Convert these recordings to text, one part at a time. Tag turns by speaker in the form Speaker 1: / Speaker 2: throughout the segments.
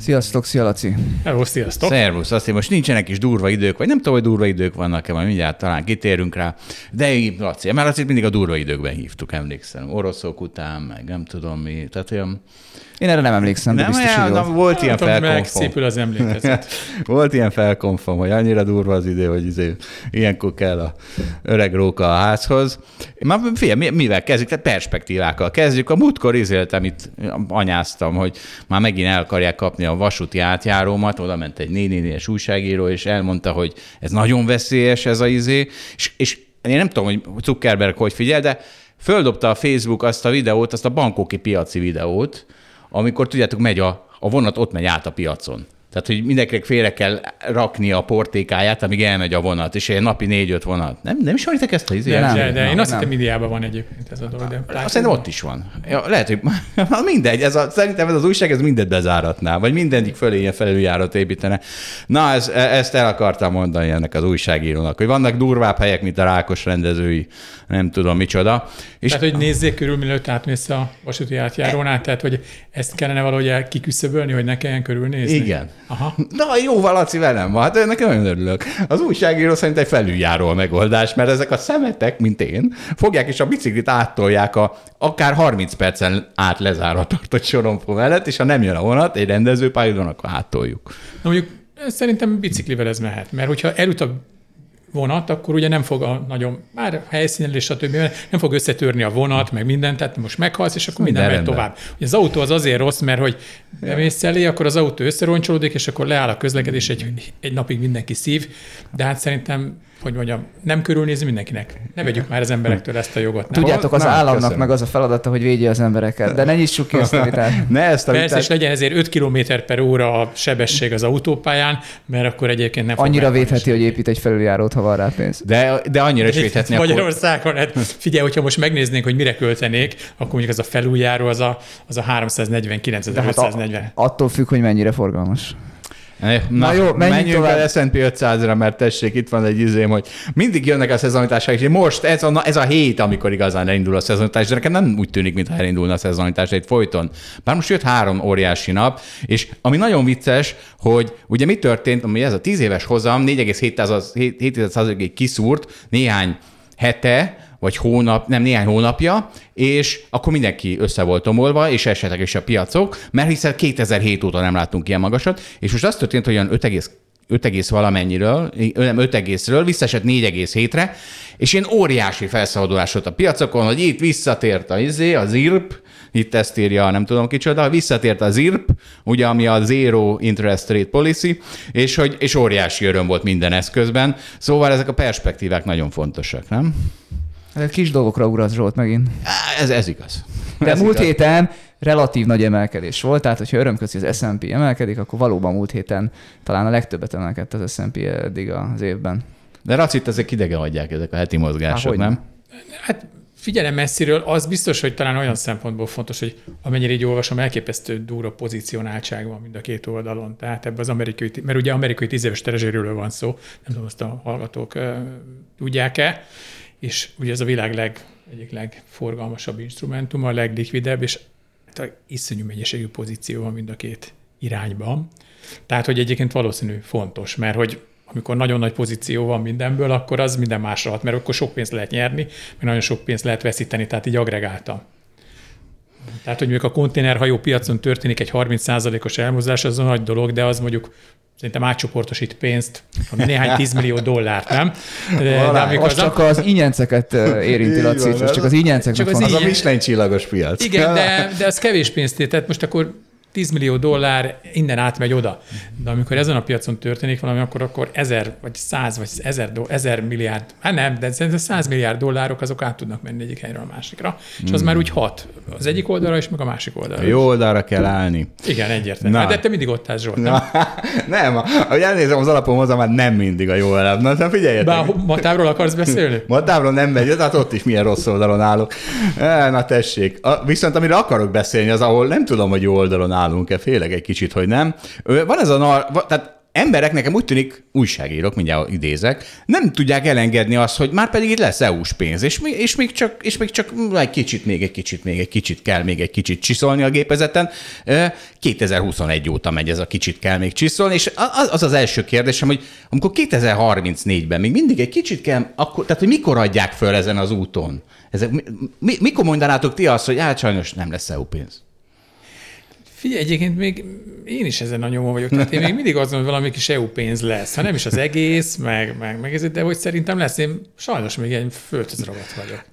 Speaker 1: Sziasztok, szia Laci.
Speaker 2: Hello, sziasztok.
Speaker 3: Szervusz, azt most nincsenek is durva idők, vagy nem tudom, hogy durva idők vannak-e, majd mindjárt talán kitérünk rá. De Laci, mert Laci mindig a durva időkben hívtuk, emlékszem. Oroszok után, meg nem tudom mi. Tehát olyan
Speaker 1: én erre nem emlékszem, de
Speaker 3: nem,
Speaker 1: biztos,
Speaker 3: olyan,
Speaker 1: hogy
Speaker 3: nem, volt ilyen felkonfom.
Speaker 2: szépül az emlékezet.
Speaker 3: volt ilyen felkonfom, hogy annyira durva az idő, hogy izé, ilyenkor kell a öreg róka a házhoz. Már figyelj, mivel kezdjük? Tehát perspektívákkal kezdjük. A múltkor izéltem, itt anyáztam, hogy már megint el akarják kapni a vasúti átjárómat, oda ment egy nénénélyes újságíró, és elmondta, hogy ez nagyon veszélyes ez a izé, és, és én nem tudom, hogy Zuckerberg hogy figyel, de földobta a Facebook azt a videót, azt a bankoki piaci videót, amikor tudjátok, megy a, a vonat, ott megy át a piacon. Tehát, hogy mindenkinek félre kell rakni a portékáját, amíg elmegy a vonat, és egy napi négy-öt vonat. Nem, nem ismeritek ezt a izét?
Speaker 2: De, de, de én azt hittem, Indiában van egyébként ez a dolog. De
Speaker 3: azt szerintem ott is van. Ja, lehet, hogy mindegy, ez a, szerintem ez az újság, ez mindet bezáratná, vagy mindenik fölé ilyen felüljárat építene. Na, ez, e- ezt el akartam mondani ennek az újságírónak, hogy vannak durvább helyek, mint a Rákos rendezői, nem tudom micsoda.
Speaker 2: És tehát, hogy nézzék körül, mielőtt átmész a vasúti átjárónál, tehát, hogy ezt kellene valahogy kiküszöbölni, hogy ne kelljen körülnézni?
Speaker 3: Igen. Aha. Na, jó, Valaci velem van, hát ennek nagyon örülök. Az újságíró szerint egy felüljáró a megoldás, mert ezek a szemetek, mint én, fogják és a biciklit áttolják a akár 30 percen át lezáratott a sorompó mellett, és ha nem jön a vonat, egy rendezőpályadon, akkor áttoljuk.
Speaker 2: Na mondjuk szerintem biciklivel ez mehet, mert hogyha elut a vonat, akkor ugye nem fog a nagyon, már helyszínen és stb. nem fog összetörni a vonat, meg mindent, tehát most meghalsz, és akkor minden, minden megy tovább. Ugye az autó az azért rossz, mert hogy bemész elé, akkor az autó összeroncsolódik, és akkor leáll a közlekedés, egy, egy napig mindenki szív, de hát szerintem hogy mondjam, nem körülnézni mindenkinek. Ne vegyük már az emberektől ezt a jogot.
Speaker 1: Nem? Tudjátok, az nem, államnak köszönöm. meg az a feladata, hogy védje az embereket, de ne nyissuk ki ezt a vitát.
Speaker 3: ne ezt a
Speaker 2: vitát. Persze, és legyen ezért 5 km per óra a sebesség az autópályán, mert akkor egyébként nem
Speaker 1: Annyira védheti, hogy épít egy felüljárót, ha van rá pénz.
Speaker 3: De, de annyira is védhetni.
Speaker 2: Magyarországon, hát figyelj, hogyha most megnéznénk, hogy mire költenék, akkor mondjuk az a felüljáró az a, az a 349 hát a,
Speaker 1: attól függ, hogy mennyire forgalmas.
Speaker 3: Na, Na jó, menjünk tovább. el S&P 500-ra, mert tessék, itt van egy izém, hogy mindig jönnek a szezonitások, és most ez a, ez a hét, amikor igazán elindul a szezonitás, de nekem nem úgy tűnik, mintha elindulna a szezonitás egy folyton. Bár most jött három óriási nap, és ami nagyon vicces, hogy ugye mi történt, ami ez a 10 éves hozam 4,7%-ig kiszúrt néhány hete, vagy hónap, nem néhány hónapja, és akkor mindenki össze volt tomolva, és esetleg is a piacok, mert hiszen 2007 óta nem láttunk ilyen magasat, és most az történt, hogy olyan 5, 5, valamennyiről, nem 5 egészről, visszaesett 4,7-re, és én óriási felszabadulás volt a piacokon, hogy itt visszatért a izé, az IRP, itt ezt írja, nem tudom kicsoda, visszatért az IRP, ugye, ami a Zero Interest Rate Policy, és, hogy, és óriási öröm volt minden eszközben. Szóval ezek a perspektívák nagyon fontosak, nem?
Speaker 1: Ez kis dolgokra urat Zsolt megint.
Speaker 3: Ez, ez igaz.
Speaker 1: De
Speaker 3: ez
Speaker 1: múlt
Speaker 3: igaz.
Speaker 1: héten relatív nagy emelkedés volt, tehát hogyha örömközi az S&P emelkedik, akkor valóban múlt héten talán a legtöbbet emelkedett az S&P eddig az évben.
Speaker 3: De racit ezek idegen adják ezek a heti mozgások, Há, nem?
Speaker 2: Hát figyelem messziről, az biztos, hogy talán olyan szempontból fontos, hogy amennyire így olvasom, elképesztő durva pozícionáltság van mind a két oldalon. Tehát ebben az amerikai, mert ugye amerikai tíz éves van szó, nem tudom, azt a hallgatók tudják-e, és ugye ez a világ leg, egyik legforgalmasabb instrumentum, a leglikvidebb, és hát iszonyú mennyiségű pozíció van mind a két irányban. Tehát, hogy egyébként valószínű fontos, mert hogy amikor nagyon nagy pozíció van mindenből, akkor az minden másra hat, mert akkor sok pénzt lehet nyerni, mert nagyon sok pénzt lehet veszíteni, tehát így agregáltam. Tehát, hogy mondjuk a konténerhajó piacon történik egy 30%-os elmozdulás, az a nagy dolog, de az mondjuk szerintem átcsoportosít pénzt, ami néhány tízmillió dollárt, nem?
Speaker 1: De, Valá, de az csak az ingyenceket érinti, Laci, csak az ingyencek. Csak
Speaker 3: az, az a Michelin csillagos piac.
Speaker 2: Igen, de, de az kevés pénzt, tehát most akkor 10 millió dollár innen átmegy oda. De amikor ezen a piacon történik valami, akkor, akkor ezer, vagy száz, vagy ezer, do, ezer milliárd, hát nem, de száz milliárd dollárok azok át tudnak menni egyik helyről a másikra. És az hmm. már úgy hat. Az egyik oldalra és meg a másik oldalra.
Speaker 3: Jó oldalra kell állni.
Speaker 2: Igen, egyértelmű. Na. De te mindig ott állsz, Zsolt. Na,
Speaker 3: nem ahogy elnézem az alapom, már nem mindig a jó oldal. Na, na figyeljetek. Bár
Speaker 2: Matávról akarsz beszélni?
Speaker 3: Matávról nem megy, tehát ott is milyen rossz oldalon állok. Na tessék. A, viszont amire akarok beszélni, az ahol nem tudom, hogy jó oldalon állunk-e, félek egy kicsit, hogy nem. Van ez a, tehát emberek, nekem úgy tűnik, újságírók, mindjárt idézek, nem tudják elengedni azt, hogy már pedig itt lesz EU-s pénz, és, és, még csak, és még csak egy kicsit, még egy kicsit, még egy kicsit kell még egy kicsit csiszolni a gépezeten. 2021 óta megy ez a kicsit kell még csiszolni, és az az első kérdésem, hogy amikor 2034-ben még mindig egy kicsit kell, akkor, tehát hogy mikor adják föl ezen az úton? Ezek, mi, mikor mondanátok ti azt, hogy hát sajnos nem lesz EU pénz?
Speaker 2: Figyelj, egyébként még én is ezen a nyomon vagyok. Tehát én még mindig azon, hogy valami kis EU pénz lesz. Ha nem is az egész, meg, meg, meg ez, de hogy szerintem lesz. Én sajnos még egy földhöz ragadt vagyok.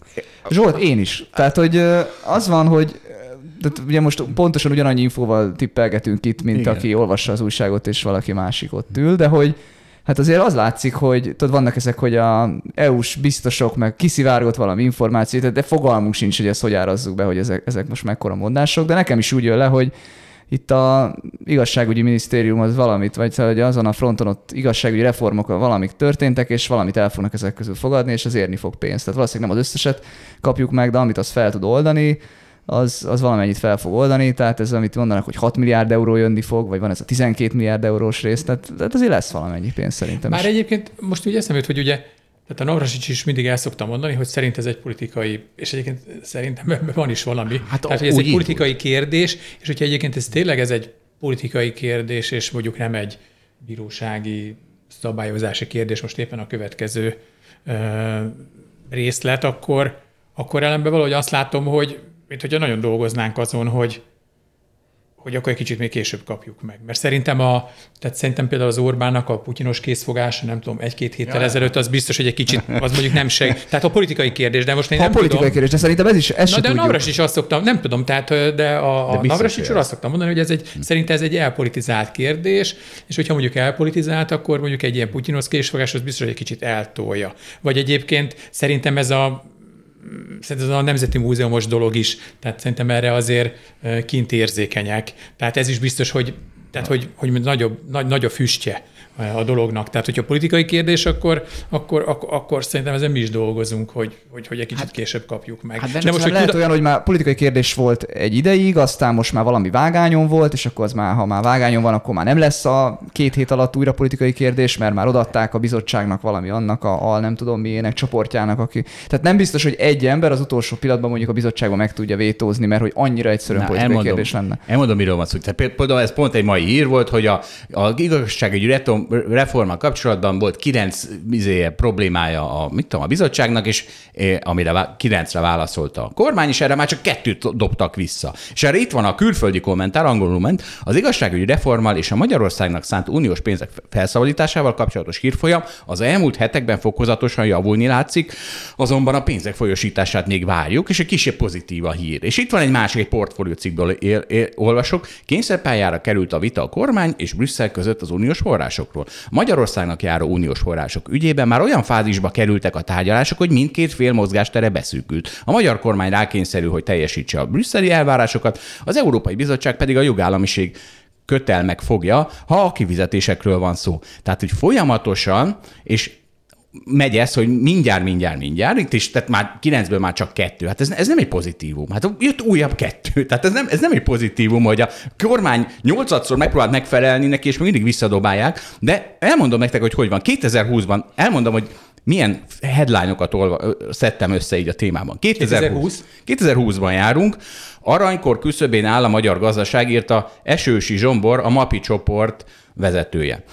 Speaker 1: Zsolt, én is. Tehát, hogy az van, hogy de ugye most pontosan ugyanannyi infóval tippelgetünk itt, mint Igen. aki olvassa az újságot, és valaki másik ott ül, de hogy hát azért az látszik, hogy tudod, vannak ezek, hogy a EU-s biztosok meg kiszivárgott valami információt, de fogalmunk sincs, hogy ezt hogy árazzuk be, hogy ezek, ezek most mekkora mondások, de nekem is úgy jön le, hogy itt a igazságügyi minisztérium az valamit, vagy hogy azon a fronton ott igazságügyi reformok valamik történtek, és valamit el fognak ezek közül fogadni, és az érni fog pénzt. Tehát valószínűleg nem az összeset kapjuk meg, de amit az fel tud oldani, az, az valamennyit fel fog oldani, tehát ez, amit mondanak, hogy 6 milliárd euró jönni fog, vagy van ez a 12 milliárd eurós rész, tehát, tehát azért lesz valamennyi pénz szerintem
Speaker 2: Már is. egyébként most ugye eszembe hogy ugye tehát a Navrasics is mindig el szokta mondani, hogy szerint ez egy politikai, és egyébként szerintem ebben van is valami. Hát Tehát, hogy ez egy politikai úgy. kérdés, és hogyha egyébként ez tényleg ez egy politikai kérdés, és mondjuk nem egy bírósági szabályozási kérdés, most éppen a következő ö, részlet, akkor, akkor ellenben valahogy azt látom, hogy mint hogyha nagyon dolgoznánk azon, hogy, hogy akkor egy kicsit még később kapjuk meg. Mert szerintem, a, tehát szerintem például az Orbánnak a putyinos készfogása, nem tudom, egy-két héttel ja, ezelőtt, az biztos, hogy egy kicsit, az mondjuk nem seg. Tehát a politikai kérdés, de most én
Speaker 1: a
Speaker 2: nem
Speaker 1: politikai tudom. kérdés, de szerintem ez is, ez
Speaker 2: Na, de tudjuk. Navras is azt szoktam, nem tudom, tehát, de a, a Navras is azt szoktam mondani, hogy ez egy, hm. szerintem ez egy elpolitizált kérdés, és hogyha mondjuk elpolitizált, akkor mondjuk egy ilyen putyinos készfogás, az biztos, hogy egy kicsit eltolja. Vagy egyébként szerintem ez a szerintem ez a Nemzeti Múzeumos dolog is, tehát szerintem erre azért kint érzékenyek. Tehát ez is biztos, hogy, tehát hogy, hogy nagyobb, nagy, nagy a füstje a dolognak. Tehát, hogyha politikai kérdés, akkor, akkor, akkor, akkor szerintem ezen mi is dolgozunk, hogy, hogy, hogy egy kicsit hát, később kapjuk meg.
Speaker 1: Hát De most, hogy lehet tud... olyan, hogy már politikai kérdés volt egy ideig, aztán most már valami vágányon volt, és akkor az már, ha már vágányon van, akkor már nem lesz a két hét alatt újra politikai kérdés, mert már odatták a bizottságnak valami annak a, a nem tudom milyenek csoportjának, aki. Tehát nem biztos, hogy egy ember az utolsó pillanatban mondjuk a bizottságban meg tudja vétózni, mert hogy annyira egyszerűen Na, politikai elmondom, kérdés lenne.
Speaker 3: Elmondom, miről van szó. Tehát például ez pont egy mai hír volt, hogy a, a igazságügyi reforma kapcsolatban volt kilenc izé, problémája a, mit tudom, a bizottságnak, és eh, amire kilencre válaszolta a kormány, és erre már csak kettőt dobtak vissza. És erre itt van a külföldi kommentár, angolul ment, az igazságügyi reformmal és a Magyarországnak szánt uniós pénzek felszabadításával kapcsolatos hírfolyam az elmúlt hetekben fokozatosan javulni látszik, azonban a pénzek folyosítását még várjuk, és egy kisebb pozitív a hír. És itt van egy másik egy portfólió cikkből olvasok. Kényszerpályára került a vita a kormány és Brüsszel között az uniós forrásokról. Magyarországnak járó uniós források ügyében már olyan fázisba kerültek a tárgyalások, hogy mindkét fél mozgástere beszűkült. A magyar kormány rákényszerül, hogy teljesítse a brüsszeli elvárásokat, az Európai Bizottság pedig a jogállamiség kötelmek fogja, ha a kivizetésekről van szó. Tehát, hogy folyamatosan, és megy ez, hogy mindjárt, mindjárt, mindjárt, itt is, tehát már kilencből már csak kettő. Hát ez, ez nem egy pozitívum. Hát jött újabb kettő. Tehát ez nem, ez nem egy pozitívum, hogy a kormány nyolcadszor megpróbált megfelelni neki, és még mindig visszadobálják. De elmondom nektek, hogy hogy van. 2020-ban elmondom, hogy milyen headline-okat olva, szedtem össze így a témában. 2020. 2020-ban járunk, aranykor küszöbén áll a magyar gazdaság, írta Esősi Zsombor, a MAPI csoport vezetője.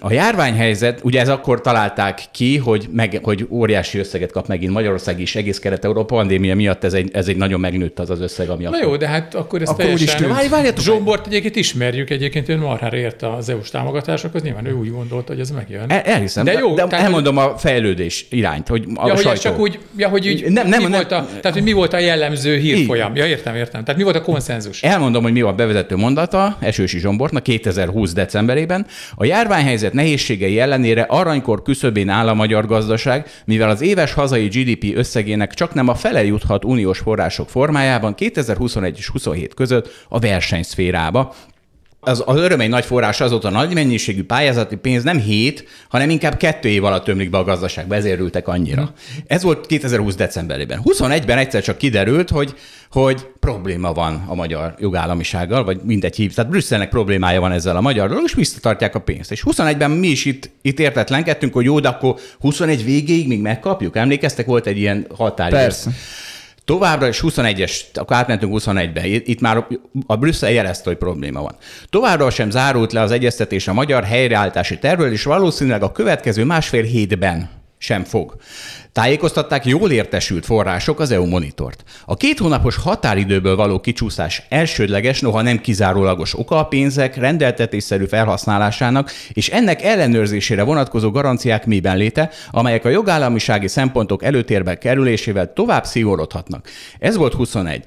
Speaker 3: A járványhelyzet, ugye ez akkor találták ki, hogy, meg, hogy óriási összeget kap megint Magyarország is, egész Kelet-Európa pandémia miatt ez egy, ez egy nagyon megnőtt az az összeg, ami
Speaker 2: Na
Speaker 3: akkor...
Speaker 2: jó, de hát akkor ez
Speaker 1: Akkor
Speaker 2: teljesen... Várj, várjatok, Zsombort egyébként ismerjük, egyébként ön marhára érte az EU-s támogatásokhoz, nyilván ő úgy gondolta, hogy ez megjön.
Speaker 3: El, elhiszem, de, jó, de, de elmondom a fejlődés irányt, hogy a
Speaker 2: ja, hogy
Speaker 3: sajtó.
Speaker 2: ez csak úgy, ja, hogy úgy, nem, nem, mi nem, volt a, tehát, hogy mi volt a jellemző hírfolyam. Ja, értem, értem. Tehát mi volt a konszenzus?
Speaker 3: Elmondom, hogy mi volt a bevezető mondata Esősi Zsombortnak 2020 decemberében. A járványhelyzet nehézségei ellenére aranykor küszöbén áll a magyar gazdaság, mivel az éves hazai GDP összegének csak nem a fele juthat uniós források formájában 2021 és 27 között a versenyszférába, az, az öröm egy nagy forrás azóta nagy mennyiségű pályázati pénz nem hét, hanem inkább kettő év alatt tömlik be a gazdaságba, ezért ültek annyira. Hmm. Ez volt 2020 decemberében. 21-ben egyszer csak kiderült, hogy, hogy probléma van a magyar jogállamisággal, vagy mindegy hív. Tehát Brüsszelnek problémája van ezzel a magyar dolog, és visszatartják a pénzt. És 21-ben mi is itt, itt értetlenkedtünk, hogy jó, de akkor 21 végéig még megkapjuk. Emlékeztek, volt egy ilyen határidő.
Speaker 1: Persze.
Speaker 3: Továbbra is 21-es, akkor átmentünk 21-be, itt már a Brüsszel jelezte, hogy probléma van. Továbbra sem zárult le az egyeztetés a magyar helyreállítási tervről, és valószínűleg a következő másfél hétben sem fog. Tájékoztatták jól értesült források az EU monitort. A két hónapos határidőből való kicsúszás elsődleges, noha nem kizárólagos oka a pénzek rendeltetésszerű felhasználásának, és ennek ellenőrzésére vonatkozó garanciák miben léte, amelyek a jogállamisági szempontok előtérbe kerülésével tovább szigorodhatnak. Ez volt 21.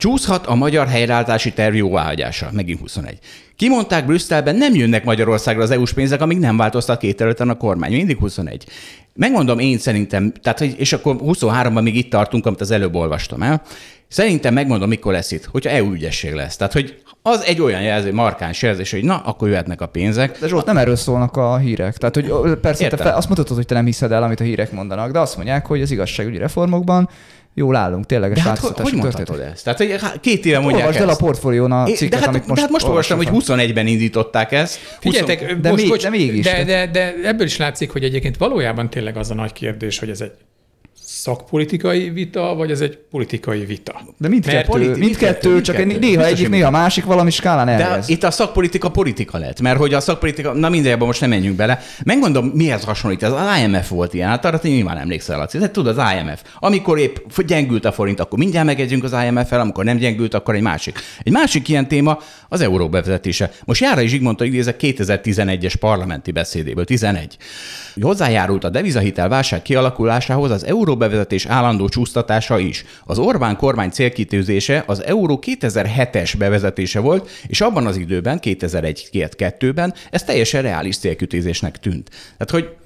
Speaker 3: Csúszhat a magyar helyreállítási terv jóváhagyása, megint 21. Kimondták Brüsszelben, nem jönnek Magyarországra az EU-s pénzek, amíg nem változtat két területen a kormány. Mindig 21. Megmondom én szerintem, tehát, és akkor 23-ban még itt tartunk, amit az előbb olvastam el. Szerintem megmondom, mikor lesz itt, hogyha EU ügyesség lesz. Tehát, hogy az egy olyan jelző, markáns jelzés, hogy na, akkor jöhetnek a pénzek.
Speaker 1: De Zsolt, nem erről szólnak a hírek. Tehát, hogy persze te fel, azt mondhatod, hogy te nem hiszed el, amit a hírek mondanak, de azt mondják, hogy az igazságügyi reformokban jól állunk, tényleg.
Speaker 3: De hát hogy mondhatod ezt? Tehát hogy két éve mondják
Speaker 1: Olvasd el a portfólión a cikket,
Speaker 3: de hát,
Speaker 1: amit most
Speaker 3: De hát most olvastam, hogy 21-ben indították ezt.
Speaker 2: Figyeljetek,
Speaker 1: de,
Speaker 2: most,
Speaker 1: még,
Speaker 2: bocs,
Speaker 1: de mégis.
Speaker 2: De, de, de ebből is látszik, hogy egyébként valójában tényleg az a nagy kérdés, hogy ez egy szakpolitikai vita, vagy ez egy politikai vita?
Speaker 1: De mindkettő, politi- mindkettő, mindkettő, csak mindkettő. néha egyik, néha másik valami skálán elhez.
Speaker 3: De itt a szakpolitika politika lett, mert hogy a szakpolitika, na mindjárt most nem menjünk bele. Megmondom, mihez hasonlít. Ez az IMF volt ilyen, hát arra te nyilván emlékszel, Laci. De tudod, az IMF. Amikor épp gyengült a forint, akkor mindjárt megegyünk az IMF-el, amikor nem gyengült, akkor egy másik. Egy másik ilyen téma az euró bevezetése. Most Járai Zsigmondta idézek 2011-es parlamenti beszédéből, 11. Hozzájárult a devizahitel válság kialakulásához az euró bevezetés állandó csúsztatása is. Az Orbán kormány célkitűzése az euró 2007-es bevezetése volt, és abban az időben, 2001-2002-ben ez teljesen reális célkitűzésnek tűnt. Tehát, hogy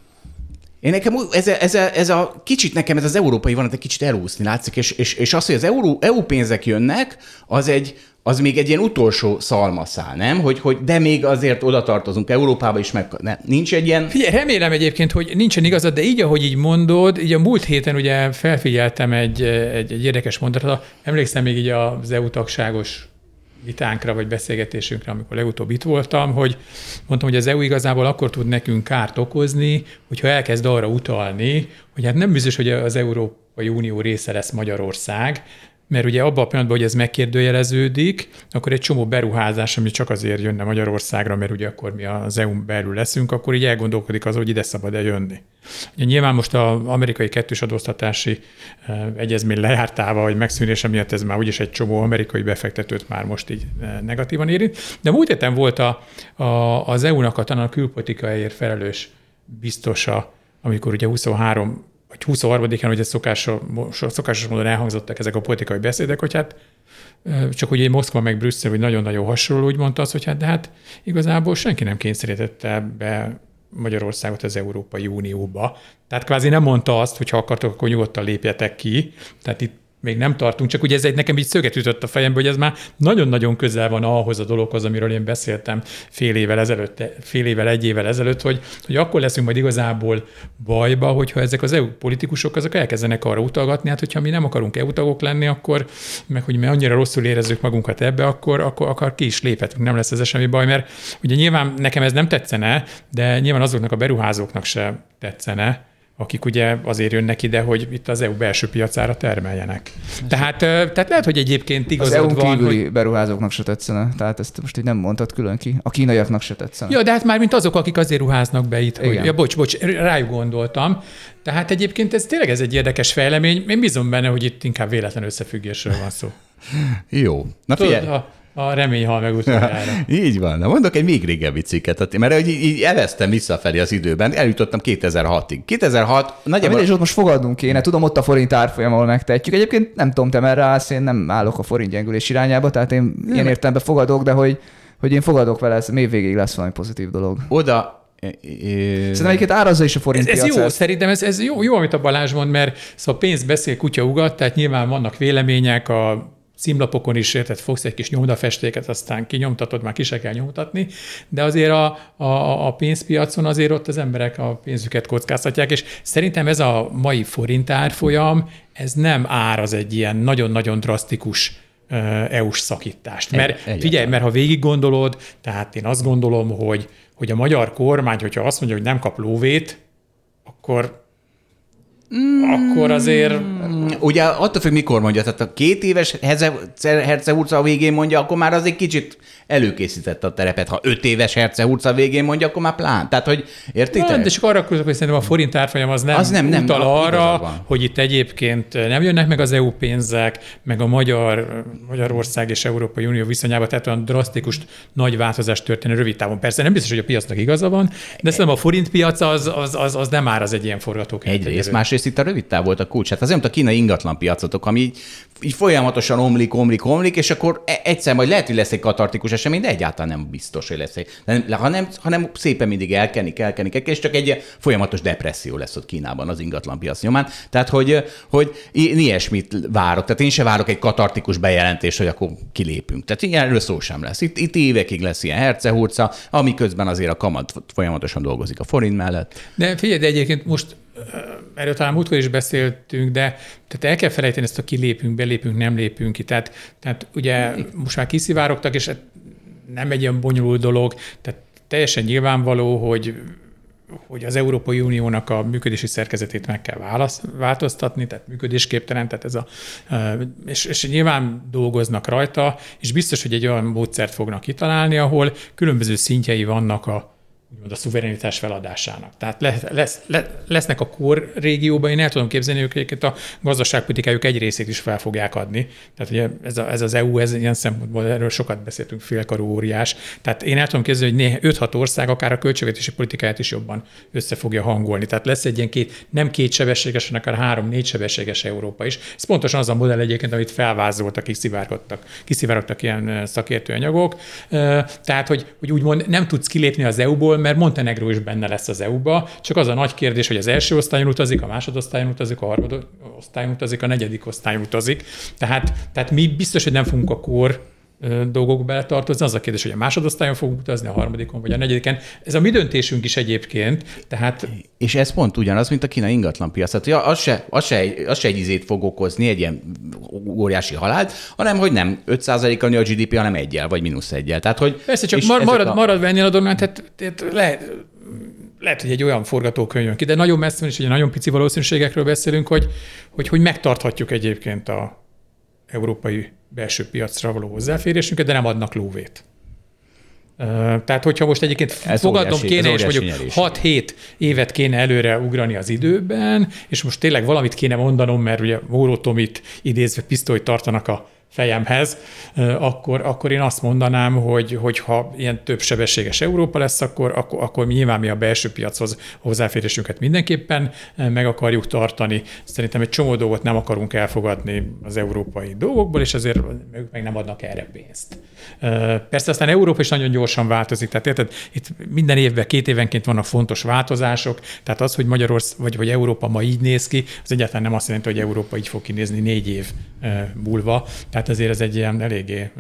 Speaker 3: én nekem ez ez, ez a kicsit nekem ez az európai vonat egy kicsit elúszni látszik, és, és, és az, hogy az euró, EU pénzek jönnek, az egy, az még egy ilyen utolsó szalmaszál, nem? Hogy, hogy de még azért oda tartozunk Európába is, meg ne, nincs egy ilyen...
Speaker 2: Figyelj, remélem egyébként, hogy nincsen igazad, de így, ahogy így mondod, így a múlt héten ugye felfigyeltem egy, egy, egy érdekes mondatra, emlékszem még így az EU tagságos vitánkra vagy beszélgetésünkre, amikor legutóbb itt voltam, hogy mondtam, hogy az EU igazából akkor tud nekünk kárt okozni, hogyha elkezd arra utalni, hogy hát nem biztos, hogy az Európai Unió része lesz Magyarország, mert ugye abban a pillanatban, hogy ez megkérdőjeleződik, akkor egy csomó beruházás, ami csak azért jönne Magyarországra, mert ugye akkor mi az EU-n belül leszünk, akkor így elgondolkodik az, hogy ide szabad-e jönni. Nyilván most az amerikai kettős adóztatási egyezmény lejártával, vagy megszűnése miatt ez már úgyis egy csomó amerikai befektetőt már most így negatívan érint. De múlt héten volt a, a, az EU-nak a a külpolitikáért felelős biztosa, amikor ugye 23 vagy 23-án ugye szokásos, szokásos módon elhangzottak ezek a politikai beszédek, hogy hát csak ugye Moszkva meg Brüsszel, hogy nagyon-nagyon hasonló, úgy mondta az, hogy hát de hát igazából senki nem kényszerítette be Magyarországot az Európai Unióba. Tehát kvázi nem mondta azt, hogy ha akartok, akkor nyugodtan lépjetek ki. Tehát itt még nem tartunk, csak ugye ez egy nekem így szöget ütött a fejembe, hogy ez már nagyon-nagyon közel van ahhoz a dologhoz, amiről én beszéltem fél évvel ezelőtt, fél évvel, egy évvel ezelőtt, hogy, hogy akkor leszünk majd igazából bajba, hogyha ezek az EU politikusok azok elkezdenek arra utalgatni, hát hogyha mi nem akarunk EU tagok lenni, akkor meg hogy mi annyira rosszul érezzük magunkat ebbe, akkor, akkor akar ki is léphetünk, nem lesz ez semmi baj, mert ugye nyilván nekem ez nem tetszene, de nyilván azoknak a beruházóknak se tetszene, akik ugye azért jönnek ide, hogy itt az EU belső piacára termeljenek. Tehát, tehát lehet, hogy egyébként igazad
Speaker 1: az
Speaker 2: van,
Speaker 1: hogy... beruházóknak se tetszene, tehát ezt most így nem mondtad külön ki. A kínaiaknak se tetszene.
Speaker 2: Ja, de hát már mint azok, akik azért ruháznak be itt, hogy, ja, bocs, bocs, rájuk gondoltam. Tehát egyébként ez tényleg ez egy érdekes fejlemény. Én bízom benne, hogy itt inkább véletlen összefüggésről van szó.
Speaker 3: Jó. Na
Speaker 2: Tudod, figyelj. A, remény hal meg utoljára.
Speaker 3: így van. Na mondok egy még régebbi cikket, mert így, így elvesztem visszafelé az időben, eljutottam 2006-ig. 2006
Speaker 1: nagyjából... És ott most fogadnunk kéne, tudom, ott a forint árfolyam, ahol megtehetjük. Egyébként nem tudom, te merre állsz, én nem állok a forint gyengülés irányába, tehát én ilyen értelemben fogadok, de hogy, hogy én fogadok vele, ez még végig lesz valami pozitív dolog.
Speaker 3: Oda
Speaker 1: Szerintem egyébként árazza is a forint
Speaker 2: Ez, ez jó, szerintem ez, ez jó, jó, amit a Balázs mond, mert szóval pénz beszél, kutya ugat, tehát nyilván vannak vélemények, a címlapokon is érted, fogsz egy kis nyomdafestéket, aztán kinyomtatod, már ki se kell nyomtatni, de azért a, a, a pénzpiacon azért ott az emberek a pénzüket kockáztatják, és szerintem ez a mai forint árfolyam, ez nem áraz egy ilyen nagyon-nagyon drasztikus EU-s szakítást. Mert egy, figyelj, mert ha végig gondolod, tehát én azt gondolom, hogy, hogy a magyar kormány, hogyha azt mondja, hogy nem kap lóvét, akkor Mm. akkor azért...
Speaker 3: Ugye attól függ, mikor mondja, tehát a két éves Herce a végén mondja, akkor már az egy kicsit előkészítette a terepet. Ha öt éves Herce a végén mondja, akkor már plán. Tehát, hogy értitek?
Speaker 2: de csak arra közök, hogy szerintem a forint árfolyam az nem, az nem, nem utal arra, hogy itt egyébként nem jönnek meg az EU pénzek, meg a Magyar, Magyarország és Európai Unió viszonyába, tehát olyan drasztikus nagy változás történne rövid távon. Persze nem biztos, hogy a piacnak igaza van, de szerintem a forint piac az, az, az, az nem áll az egy ilyen forgatókönyv.
Speaker 3: Egyrészt, másrészt itt a rövid táv volt a kulcs. Hát azért, mint a kínai ingatlan piacotok, ami így, így folyamatosan omlik, omlik, omlik, és akkor e- egyszer majd lehet, hogy lesz egy katartikus esemény, de egyáltalán nem biztos, hogy lesz egy, nem, hanem, hanem szépen mindig elkenik, elkenik, elkenik, és csak egy folyamatos depresszió lesz ott Kínában az ingatlan piac nyomán. Tehát, hogy, hogy ilyesmit várok. Tehát én se várok egy katartikus bejelentést, hogy akkor kilépünk. Tehát ilyen erről szó sem lesz. Itt, itt évekig lesz ilyen hercehurca, ami közben azért a kamat folyamatosan dolgozik a forint mellett.
Speaker 2: De figyelj, de egyébként most erről talán múltkor is beszéltünk, de tehát el kell felejteni ezt a kilépünk, belépünk, nem lépünk ki. Tehát, tehát ugye most már kiszivárogtak, és nem egy ilyen bonyolult dolog, tehát teljesen nyilvánvaló, hogy hogy az Európai Uniónak a működési szerkezetét meg kell válasz, változtatni, tehát működésképtelen, tehát ez a, és, és nyilván dolgoznak rajta, és biztos, hogy egy olyan módszert fognak kitalálni, ahol különböző szintjei vannak a, úgymond a szuverenitás feladásának. Tehát lesz, lesz, lesznek a kor régióban, én el tudom képzelni, hogy őket a gazdaságpolitikájuk egy részét is fel fogják adni. Tehát ugye ez, a, ez az EU, ez ilyen szempontból, erről sokat beszéltünk, félkarú óriás. Tehát én el tudom képzelni, hogy 5-6 ország akár a költségvetési politikáját is jobban össze fogja hangolni. Tehát lesz egy ilyen két, nem két sebességes, hanem akár három-négy sebességes Európa is. Ez pontosan az a modell egyébként, amit felvázoltak, kiszivárogtak, kiszivárogtak ilyen szakértőanyagok. Tehát, hogy, hogy úgymond nem tudsz kilépni az EU-ból, mert Montenegro is benne lesz az EU-ba, csak az a nagy kérdés, hogy az első osztályon utazik, a másodosztályon utazik, a harmadosztályon utazik, a negyedik osztályon utazik. Tehát, tehát mi biztos, hogy nem fogunk a kor dolgok beletartozni. Az a kérdés, hogy a másodosztályon fogunk utazni, a harmadikon vagy a negyediken. Ez a mi döntésünk is egyébként. Tehát...
Speaker 3: És ez pont ugyanaz, mint a kínai ingatlanpiac. Tehát az se, az, se, az se egy izét fog okozni, egy ilyen óriási halált, hanem hogy nem 5%-kal nő a GDP, hanem egyel, vagy mínusz egyel. Tehát, hogy,
Speaker 2: Persze, csak mar, marad, a... marad venni a dolgok, tehát, tehát lehet, lehet, hogy egy olyan forgatókönyv jön ki, de nagyon messze is, hogy nagyon pici valószínűségekről beszélünk, hogy, hogy, hogy megtarthatjuk egyébként a európai belső piacra való hozzáférésünket, de nem adnak lóvét. Tehát, hogyha most egyébként ez fogadnom óriási, kéne, és mondjuk 6-7 évet kéne előre ugrani az időben, és most tényleg valamit kéne mondanom, mert ugye Móró Tomit idézve pisztolyt tartanak a fejemhez, akkor, akkor én azt mondanám, hogy, hogy ha ilyen több sebességes Európa lesz, akkor, akkor, akkor nyilván mi a belső piachoz hozzáférésünket mindenképpen meg akarjuk tartani. Szerintem egy csomó dolgot nem akarunk elfogadni az európai dolgokból, és ezért ők meg nem adnak erre pénzt. Persze aztán Európa is nagyon gyorsan változik, tehát érted, itt minden évben, két évenként vannak fontos változások, tehát az, hogy Magyarország vagy, vagy Európa ma így néz ki, az egyáltalán nem azt jelenti, hogy Európa így fog kinézni négy év múlva. Tehát ezért ez egy ilyen eléggé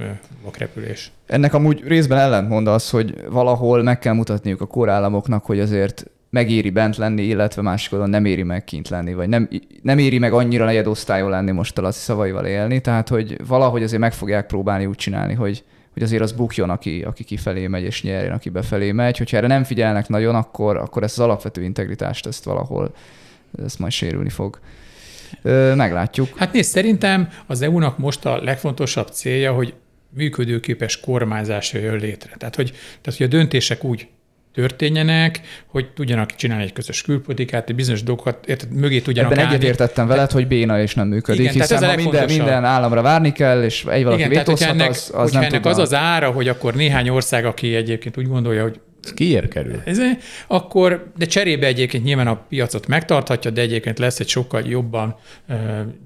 Speaker 2: vakrepülés.
Speaker 1: Ennek amúgy részben ellentmond az, hogy valahol meg kell mutatniuk a korállamoknak, hogy azért megéri bent lenni, illetve másik oldalon nem éri meg kint lenni, vagy nem, nem éri meg annyira negyed osztályon lenni most a szavaival élni, tehát hogy valahogy azért meg fogják próbálni úgy csinálni, hogy, hogy azért az bukjon, aki, aki kifelé megy, és nyerjen, aki befelé megy. Hogyha erre nem figyelnek nagyon, akkor, akkor ezt az alapvető integritást ezt valahol ez majd sérülni fog. Meglátjuk.
Speaker 2: Hát nézd, szerintem az EU-nak most a legfontosabb célja, hogy működőképes kormányzásra jön létre. Tehát hogy, tehát, hogy a döntések úgy történjenek, hogy tudjanak csinálni egy közös külpolitikát, egy bizonyos dolgokat, érted, mögé tudjanak
Speaker 1: Ebben egyetértettem veled, hogy béna és nem működik, Igen, hiszen ez ha minden, minden államra várni kell, és egy valaki Igen, tehát, ennek, az, az nem
Speaker 2: ennek az az ára, hogy akkor néhány ország, aki egyébként úgy gondolja, hogy
Speaker 3: Kiért kerül?
Speaker 2: Ez, akkor, de cserébe egyébként nyilván a piacot megtarthatja, de egyébként lesz egy sokkal jobban,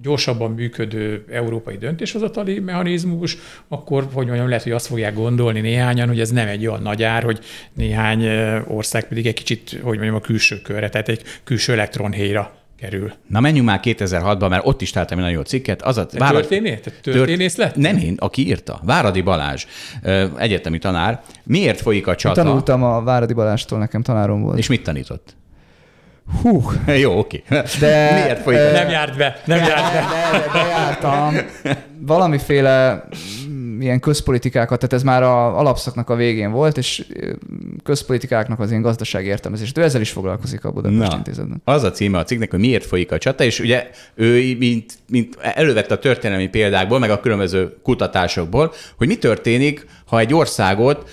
Speaker 2: gyorsabban működő európai döntéshozatali mechanizmus, akkor, hogy mondjam, lehet, hogy azt fogják gondolni néhányan, hogy ez nem egy olyan nagy ár, hogy néhány ország pedig egy kicsit, hogy mondjam, a külső körre, tehát egy külső elektronhéjra kerül.
Speaker 3: Na menjünk már 2006-ba, mert ott is találtam egy nagyon jó cikket. Az a
Speaker 2: Te Várad... történész? Te történész lett?
Speaker 3: Nem én, aki írta. Váradi Balázs, egyetemi tanár. Miért folyik a csata?
Speaker 1: Én tanultam a Váradi Balástól, nekem tanárom volt.
Speaker 3: És mit tanított?
Speaker 1: Hú.
Speaker 3: Jó, oké. De,
Speaker 2: Miért folyik? Nem járt be, nem járt be.
Speaker 1: De, de, de jártam. Valamiféle ilyen közpolitikákat, tehát ez már a alapszaknak a végén volt, és közpolitikáknak az én gazdasági értelmezés. Ő ezzel is foglalkozik a Budapest Intézetben.
Speaker 3: Az a címe a cikknek, hogy miért folyik a csata, és ugye ő mint, mint elővette a történelmi példákból, meg a különböző kutatásokból, hogy mi történik, ha egy országot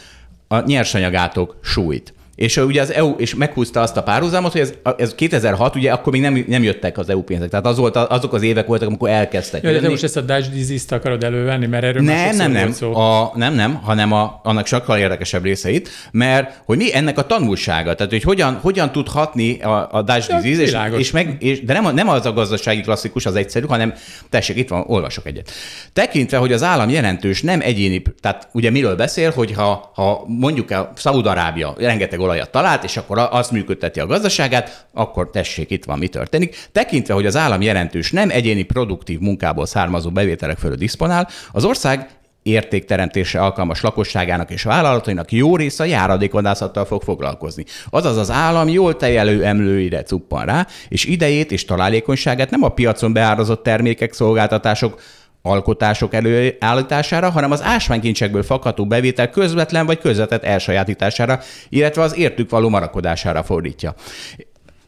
Speaker 3: a nyersanyagátok sújt. És ugye az EU, és meghúzta azt a párhuzamot, hogy ez, ez 2006, ugye akkor még nem, nem jöttek az EU pénzek. Tehát az volt, azok az évek voltak, amikor elkezdtek.
Speaker 2: Ja, de most ezt a Dutch disease-t akarod elővenni, mert erről
Speaker 3: nem, nem, nem, szó. A, nem, nem, hanem a, annak sokkal érdekesebb részeit, mert hogy mi ennek a tanulsága, tehát hogy hogyan, hogyan tud hatni a, a Dutch ja, disease, és, és, meg, és, de nem, nem az a gazdasági klasszikus, az egyszerű, hanem tessék, itt van, olvasok egyet. Tekintve, hogy az állam jelentős, nem egyéni, tehát ugye miről beszél, hogy ha, ha mondjuk a Szaúd-Arábia rengeteg olajat talált, és akkor azt működteti a gazdaságát, akkor tessék, itt van, mi történik. Tekintve, hogy az állam jelentős, nem egyéni produktív munkából származó bevételek fölött diszponál, az ország értékteremtésre alkalmas lakosságának és vállalatainak jó része a járadékvadászattal fog foglalkozni. Azaz az állam jól tejelő emlőire cuppan rá, és idejét és találékonyságát nem a piacon beárazott termékek, szolgáltatások, alkotások előállítására, hanem az ásványkincsekből fakható bevétel közvetlen vagy közvetett elsajátítására, illetve az értük való marakodására fordítja.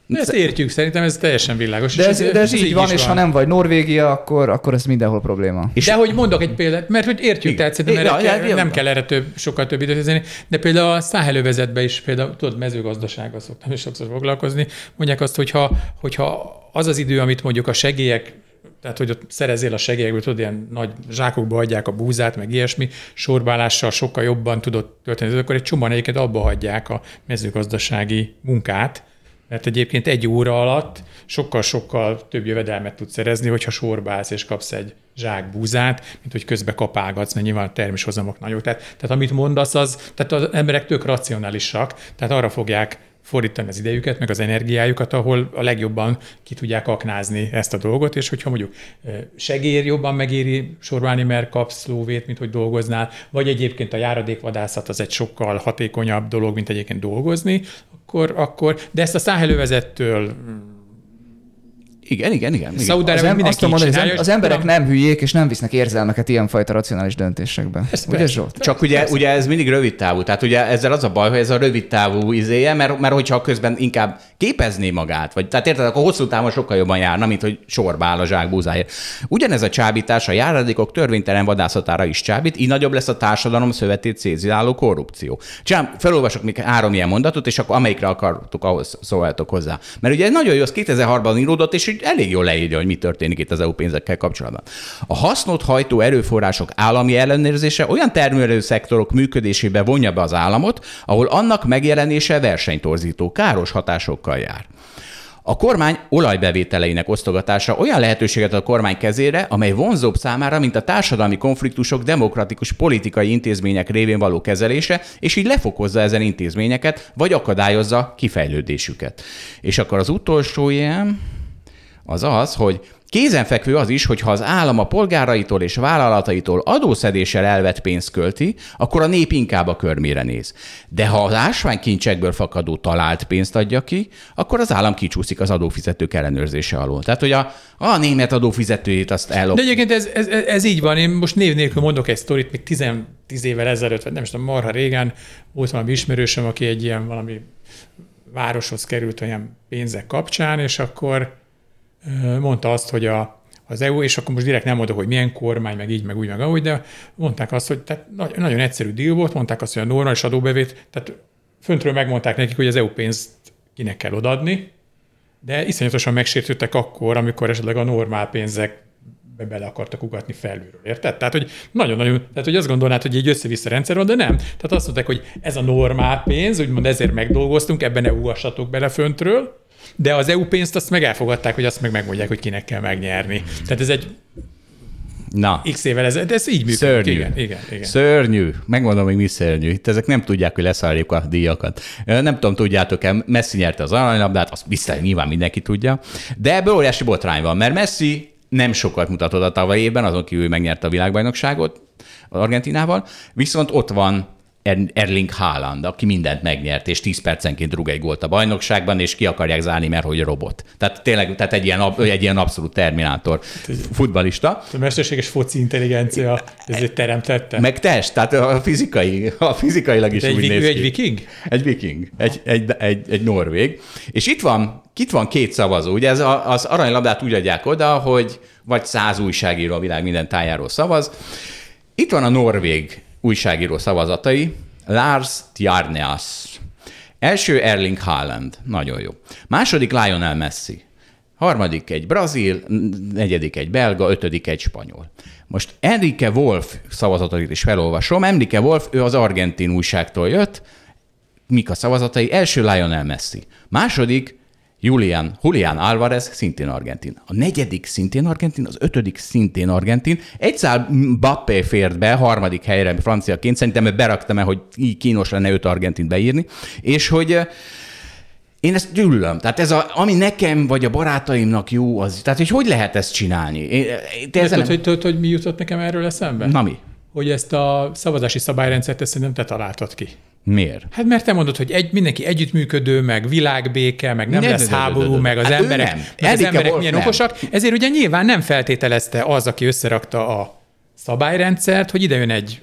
Speaker 2: De ezt értjük, szerintem ez teljesen világos.
Speaker 1: De ez, de ez így, így van, és van. ha nem vagy Norvégia, akkor, akkor ez mindenhol probléma.
Speaker 2: És de hogy mondok egy példát, mert hogy értjük, igen. tehát szerintem erre kell, nem kell erre több, sokkal több időt ezni, de például a száhelővezetben is, például tudod, mezőgazdasággal szoktam is sokszor foglalkozni, mondják azt, hogyha, hogyha az az idő, amit mondjuk a segélyek tehát hogy ott szerezél a segélyekből, tudod, ilyen nagy zsákokba adják a búzát, meg ilyesmi, sorbálással sokkal jobban tudott történni, akkor egy csomóan egyébként abba hagyják a mezőgazdasági munkát, mert egyébként egy óra alatt sokkal-sokkal több jövedelmet tudsz szerezni, hogyha sorbálsz és kapsz egy zsák búzát, mint hogy közbe kapálgatsz, mert nyilván a terméshozamok nagyok. Tehát, tehát amit mondasz, az, tehát az emberek tök racionálisak, tehát arra fogják fordítani az idejüket, meg az energiájukat, ahol a legjobban ki tudják aknázni ezt a dolgot, és hogyha mondjuk segér jobban megéri sorválni, mert kapsz lóvét, mint hogy dolgoznál, vagy egyébként a járadékvadászat az egy sokkal hatékonyabb dolog, mint egyébként dolgozni, akkor, akkor de ezt a száhelővezettől
Speaker 3: igen, igen, igen. igen.
Speaker 1: az, em- azt mondani, az, az emberek nem hülyék, és nem visznek érzelmeket ilyenfajta racionális döntésekbe. Ez ugye, persze, Zsolt?
Speaker 3: Csak ugye, ugye ez mindig rövid távú. Tehát ugye ezzel az a baj, hogy ez a rövid távú izéje, mert, mert hogyha közben inkább képezné magát, vagy tehát érted, akkor hosszú távon sokkal jobban járna, mint hogy sorba áll a zsákbúzáért. Ugyanez a csábítás a járadékok törvénytelen vadászatára is csábít, így nagyobb lesz a társadalom szövetét célziláló korrupció. Csám, felolvasok még három ilyen mondatot, és akkor amelyikre akartuk, ahhoz szólhatok hozzá. Mert ugye nagyon jó, az 2006-ban íródott, és elég jól leírja, hogy mi történik itt az EU pénzekkel kapcsolatban. A hasznot hajtó erőforrások állami ellenőrzése olyan termelő szektorok működésébe vonja be az államot, ahol annak megjelenése versenytorzító, káros hatásokkal jár. A kormány olajbevételeinek osztogatása olyan lehetőséget ad a kormány kezére, amely vonzóbb számára, mint a társadalmi konfliktusok demokratikus politikai intézmények révén való kezelése, és így lefokozza ezen intézményeket, vagy akadályozza kifejlődésüket. És akkor az utolsó ilyen az az, hogy Kézenfekvő az is, hogy ha az állam a polgáraitól és vállalataitól adószedéssel elvett pénzt költi, akkor a nép inkább a körmére néz. De ha az ásványkincsekből fakadó talált pénzt adja ki, akkor az állam kicsúszik az adófizetők ellenőrzése alól. Tehát, hogy a, a német adófizetőjét azt ellop.
Speaker 2: De egyébként ez, ez, ez, így van. Én most név nélkül mondok egy sztorit, még 10, 10 évvel ezelőtt, vagy nem is tudom, marha régen volt valami ismerősöm, aki egy ilyen valami városhoz került olyan pénzek kapcsán, és akkor mondta azt, hogy a, az EU, és akkor most direkt nem mondok, hogy milyen kormány, meg így, meg úgy, meg ahogy, de mondták azt, hogy tehát nagyon egyszerű deal volt, mondták azt, hogy a normális adóbevét, tehát föntről megmondták nekik, hogy az EU pénzt kinek kell odadni, de iszonyatosan megsértődtek akkor, amikor esetleg a normál pénzek be bele akartak ugatni felülről, érted? Tehát, hogy nagyon-nagyon, tehát, hogy azt gondolnád, hogy egy össze-vissza rendszer van, de nem. Tehát azt mondták, hogy ez a normál pénz, úgymond ezért megdolgoztunk, ebben ne ugassatok bele föntről, de az EU pénzt azt meg elfogadták, hogy azt meg megmondják, hogy kinek kell megnyerni. Tehát ez egy Na. X évvel ez, de ez így működik.
Speaker 3: Szörnyű. Igen, igen, igen. Szörnyű. Megmondom, hogy mi szörnyű. Itt ezek nem tudják, hogy leszálljuk a díjakat. Nem tudom, tudjátok-e, Messi nyerte az aranylabdát, azt biztos nyilván mindenki tudja, de ebből óriási botrány van, mert Messi nem sokat mutatott a tavalyi évben, azon kívül megnyerte a világbajnokságot Argentinával, viszont ott van Erling Haaland, aki mindent megnyert, és 10 percenként rúg egy gólt a bajnokságban, és ki akarják zárni, mert hogy robot. Tehát tényleg tehát egy, ilyen, egy ilyen abszolút terminátor futbalista.
Speaker 2: A mesterséges foci intelligencia ezért teremtette.
Speaker 3: Meg test, tehát a fizikai, a fizikailag is
Speaker 2: egy,
Speaker 3: úgy néz
Speaker 2: ki. egy viking?
Speaker 3: Egy viking, egy, egy, egy, egy norvég. És itt van, itt van két szavazó. Ugye ez a, az aranylabdát úgy adják oda, hogy vagy száz újságíró a világ minden tájáról szavaz. Itt van a norvég újságíró szavazatai, Lars Tjarneas. Első Erling Haaland, nagyon jó. Második Lionel Messi. Harmadik egy brazil, negyedik egy belga, ötödik egy spanyol. Most Enrique Wolf szavazatait is felolvasom. Enrique Wolf, ő az argentin újságtól jött. Mik a szavazatai? Első Lionel Messi. Második Julian, Julian Alvarez, szintén argentin. A negyedik szintén argentin, az ötödik szintén argentin. Egy szál Bappé fért be, harmadik helyre franciaként, szerintem beraktam el, hogy így kínos lenne öt argentint beírni, és hogy eh, én ezt gyűlölöm. Tehát ez a, ami nekem vagy a barátaimnak jó, az, tehát hogy hogy lehet ezt csinálni? Én,
Speaker 2: eh, te tudod, nem... hogy, tudod, hogy mi jutott nekem erről eszembe?
Speaker 3: Na mi?
Speaker 2: Hogy ezt a szavazási szabályrendszert ezt szerintem te találtad ki.
Speaker 3: Miért?
Speaker 2: Hát mert te mondod, hogy egy, mindenki együttműködő, meg világbéke, meg nem ne, lesz háború, meg az hát emberek, nem. meg az emberek milyen nem. okosak. Ezért ugye nyilván nem feltételezte az, aki összerakta a szabályrendszert, hogy ide jön egy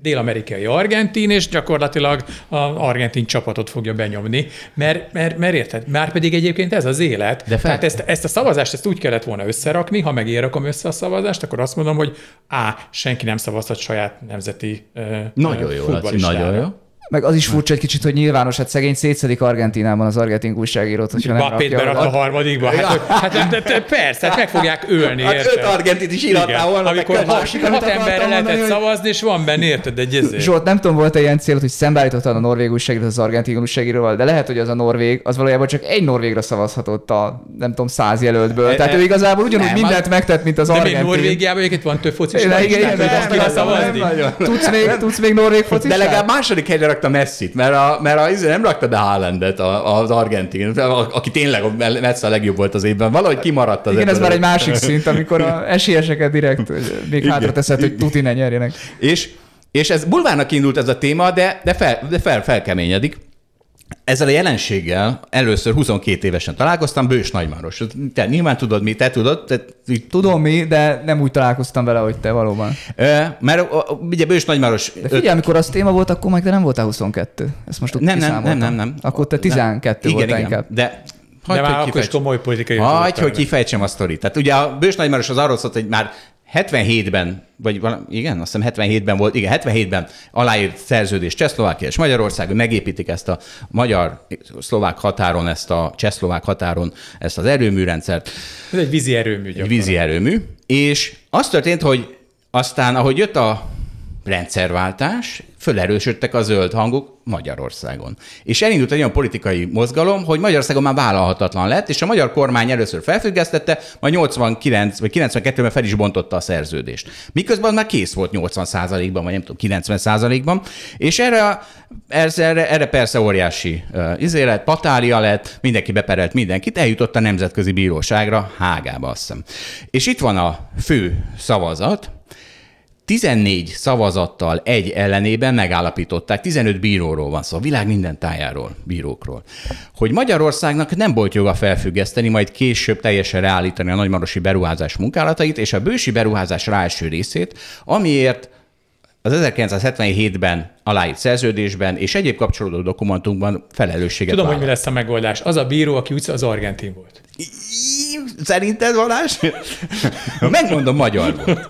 Speaker 2: dél-amerikai argentin, és gyakorlatilag az argentin csapatot fogja benyomni. Mert, mert, mert érted? Már pedig egyébként ez az élet. De fel... Tehát ezt, ezt a szavazást ezt úgy kellett volna összerakni, ha meg én rakom össze a szavazást, akkor azt mondom, hogy á, senki nem szavazhat saját nemzeti uh,
Speaker 3: Nagyon jó, Laci, nagyon jó.
Speaker 1: Meg az is furcsa egy kicsit, hogy nyilvános, hát szegény szétszedik Argentinában az argentin újságírót, hogyha nem
Speaker 2: Bappét berakta a harmadikba. Hát, hogy, hát de, de, persze, hát meg fogják ölni. Hát
Speaker 3: érted? öt argentit is írhatnál volna.
Speaker 2: Amikor hat, hat emberre lehetett hogy... szavazni, és van benne, érted, egy ezért.
Speaker 1: Zsolt, nem tudom, volt-e ilyen cél, hogy szembeállítottad a norvég újságírót az argentin újságíróval, de lehet, hogy az a norvég, az valójában csak egy norvégra szavazhatott a, nem tudom, száz jelöltből. E, Tehát e, ő igazából ugyanúgy nem, mindent megtett, mint az argentin. De még
Speaker 2: Norvégiában egyébként van több focis, igen, igen.
Speaker 1: Tudsz még norvég focis?
Speaker 3: De legalább második helyre rakta Messi-t, mert a, mert a, izé nem rakta be Haalandet az argentin, aki tényleg Messi a legjobb volt az évben. Valahogy kimaradt az
Speaker 1: Igen, ez már egy másik szint, amikor a esélyeseket direkt még hátra teszed, hogy tuti ne nyerjenek.
Speaker 3: És, és ez bulvárnak indult ez a téma, de, de, fel, de fel, felkeményedik. Ezzel a jelenséggel először 22 évesen találkoztam, Bős Nagymaros. Te nyilván tudod mi, te tudod? Te,
Speaker 1: Tudom mi, de nem úgy találkoztam vele, hogy te valóban.
Speaker 3: E, mert ugye Bős Nagymaros...
Speaker 1: De figyelj, öt... amikor az téma volt, akkor meg te nem voltál 22. Ezt most
Speaker 3: nem, nem, nem, nem, nem.
Speaker 1: Akkor te 12 nem. voltál igen, inkább.
Speaker 3: De
Speaker 2: Hagy, de már akkor is komoly politikai.
Speaker 3: Hagy, hogy kifejtsem a sztorit. Tehát ugye a Bős Nagymaros az arról szólt, hogy már 77-ben, vagy valami, igen, azt hiszem 77-ben volt, igen, 77-ben aláírt szerződés Csehszlovákia és Magyarország, hogy megépítik ezt a magyar-szlovák határon, ezt a csehszlovák határon, ezt az erőműrendszert.
Speaker 2: Ez egy vízi erőmű.
Speaker 3: Egy vízi erőmű. És az történt, hogy aztán, ahogy jött a rendszerváltás, fölerősödtek a zöld hangok Magyarországon. És elindult egy olyan politikai mozgalom, hogy Magyarországon már vállalhatatlan lett, és a magyar kormány először felfüggesztette, majd 89 vagy 92-ben fel is bontotta a szerződést. Miközben már kész volt 80%-ban, vagy nem tudom, 90%-ban, és erre, erre, erre persze óriási uh, izélet, patália lett, mindenki beperelt mindenkit, eljutott a Nemzetközi Bíróságra, Hágába azt hiszem. És itt van a fő szavazat, 14 szavazattal egy ellenében megállapították, 15 bíróról van szó, a világ minden tájáról, bírókról, hogy Magyarországnak nem volt joga felfüggeszteni, majd később teljesen reállítani a nagymarosi beruházás munkálatait, és a bősi beruházás rá részét, amiért az 1977-ben aláírt szerződésben és egyéb kapcsolódó dokumentumban felelősséget
Speaker 2: Tudom, vállal. hogy mi lesz a megoldás. Az a bíró, aki úgy az argentin volt.
Speaker 3: Szerinted Valás? Megmondom magyarul.